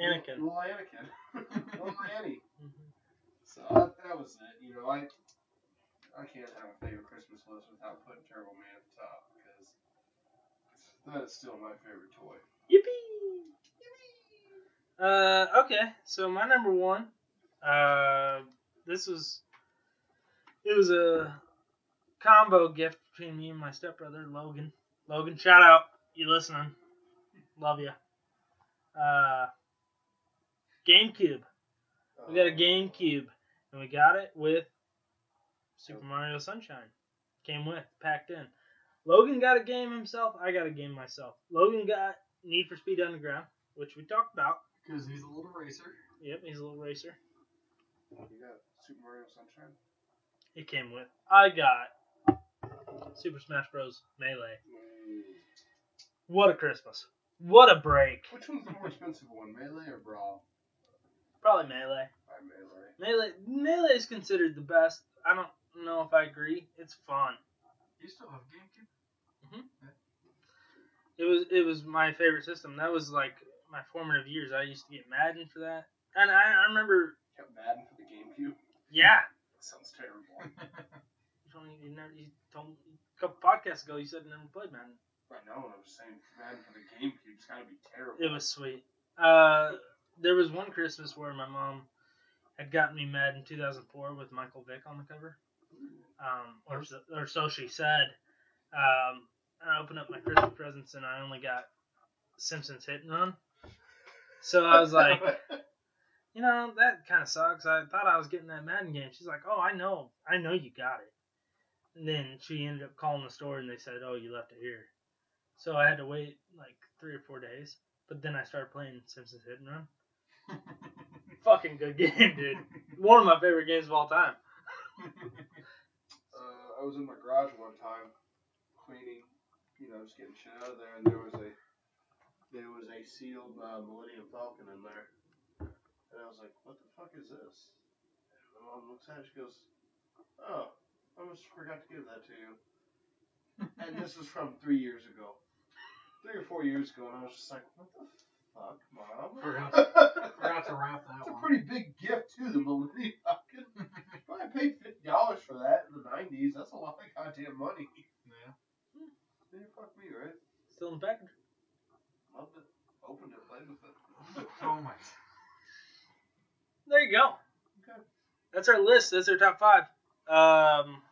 Speaker 1: Anakin.
Speaker 2: little Anakin, little Annie.
Speaker 1: Mhm.
Speaker 2: So that, that was it. You know I I can't have a favorite Christmas list without putting Turbo Man at the top because that is still my favorite toy.
Speaker 1: Yippee! Uh, okay, so my number one, uh, this was, it was a combo gift between me and my stepbrother, Logan. Logan, shout out, you listening? Love you. Uh, GameCube. We got a GameCube, and we got it with Super Mario Sunshine. Came with, packed in. Logan got a game himself. I got a game myself. Logan got Need for Speed Underground, which we talked about.
Speaker 3: Because he's a little racer.
Speaker 1: Yep, he's a little racer.
Speaker 2: You got Super Mario Sunshine?
Speaker 1: It came with. I got Super Smash Bros. Melee. What a Christmas! What a break.
Speaker 2: Which one's the more expensive one, Melee or Brawl?
Speaker 1: Probably melee.
Speaker 2: I Melee.
Speaker 1: Melee melee is considered the best. I don't know if I agree. It's fun.
Speaker 3: You still have GameCube? Mhm.
Speaker 1: It was it was my favorite system. That was like my formative years. I used to get Madden for that, and I, I remember.
Speaker 2: Kept Madden for the GameCube.
Speaker 1: Yeah,
Speaker 2: That sounds terrible.
Speaker 1: you told me you never. You told me a couple podcasts ago you said you never played Madden.
Speaker 2: I know, and I was saying Madden for the GameCube. It's gotta be terrible.
Speaker 1: It was sweet. Uh, there was one Christmas where my mom had gotten me Madden 2004 with Michael Vick on the cover. Um, or so, or so she said. Um, I opened up my Christmas presents and I only got Simpsons Hit and Run. So I was like, you know, that kind of sucks. I thought I was getting that Madden game. She's like, oh, I know, I know you got it. And then she ended up calling the store and they said, oh, you left it here. So I had to wait like three or four days. But then I started playing Simpsons Hit and Run. Fucking good game, dude. One of my favorite games of all time.
Speaker 2: uh, I was in my garage one time cleaning, you know, just getting shit out of there, and there was a there was a sealed uh, Millennium Falcon in there, and I was like, "What the fuck is this?" And my mom looks at it, she goes, "Oh, I almost forgot to give that to you." and this was from three years ago, three or four years ago, and I was just like, "What the fuck, mom?"
Speaker 3: Forgot- Forgot to wrap that
Speaker 2: It's a pretty big gift too, the Millennium Falcon. I paid fifty dollars for that in the nineties. That's a lot of goddamn money.
Speaker 3: Yeah.
Speaker 2: You fuck me, right?
Speaker 1: Still in the package.
Speaker 2: Loved it. Opened it, played with it.
Speaker 3: Oh my.
Speaker 1: There you go.
Speaker 2: Okay.
Speaker 1: That's our list. That's our top five. Um.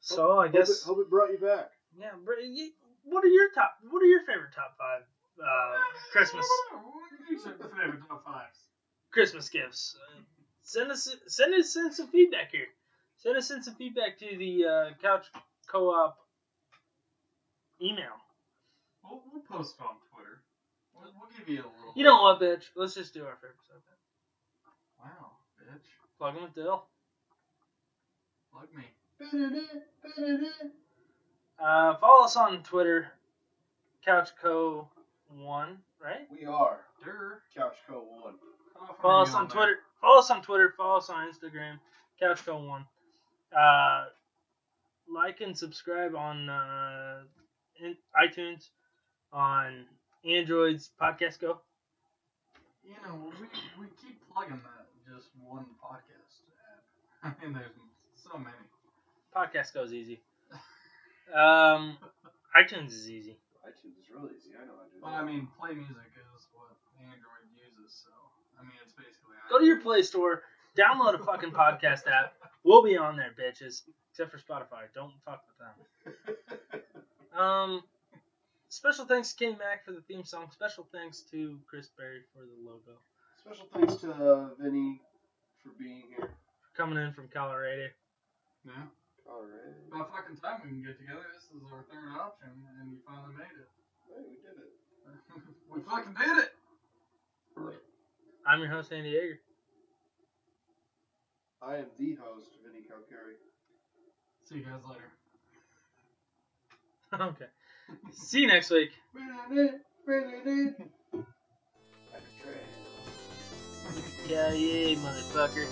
Speaker 1: So I guess
Speaker 2: hope it brought you back.
Speaker 1: yeah. Br- you- What are your top? What are your favorite top five uh, Christmas
Speaker 3: What are your favorite top fives?
Speaker 1: Christmas gifts? Uh, send us send us send some feedback here. Send us in some feedback to the uh, Couch Co-op email.
Speaker 3: We'll, we'll post it on Twitter. We'll, we'll give you a little.
Speaker 1: You know what, bitch? Let's just do our favorite stuff. then.
Speaker 3: Wow, bitch.
Speaker 1: Plug in with Dill.
Speaker 3: Plug me.
Speaker 1: Uh, follow us on Twitter, CouchCo1, right?
Speaker 2: We are
Speaker 3: Durr.
Speaker 2: Couch Co One.
Speaker 1: Follow us on Twitter. Follow us on Twitter. Follow us on Instagram. CouchCo1. Uh, like and subscribe on uh, in iTunes, on Android's Podcast Go.
Speaker 3: You know, we, we keep plugging that just one podcast app. I mean, there's so many.
Speaker 1: Podcast Go is easy. Um, iTunes is easy.
Speaker 2: iTunes is really easy. I know how to do
Speaker 3: Well,
Speaker 2: that.
Speaker 3: I mean, Play Music is what Android uses, so I mean, it's basically.
Speaker 1: Go to your Play Store, download a fucking podcast app. We'll be on there, bitches. Except for Spotify. Don't fuck with them. Um, special thanks to Kenny Mac for the theme song. Special thanks to Chris Berry for the logo.
Speaker 2: Special thanks to uh, Vinny for being here.
Speaker 1: Coming in from Colorado.
Speaker 3: Yeah.
Speaker 2: All right.
Speaker 3: About fucking time we can get together. This is our third option, and we finally made it.
Speaker 2: Hey, we did it.
Speaker 3: we fucking did it.
Speaker 1: I'm your host, Andy Yeager.
Speaker 2: I am the host, Vinny Calcari.
Speaker 3: See you guys later.
Speaker 1: okay. See you next week. Yeah, yeah, motherfucker.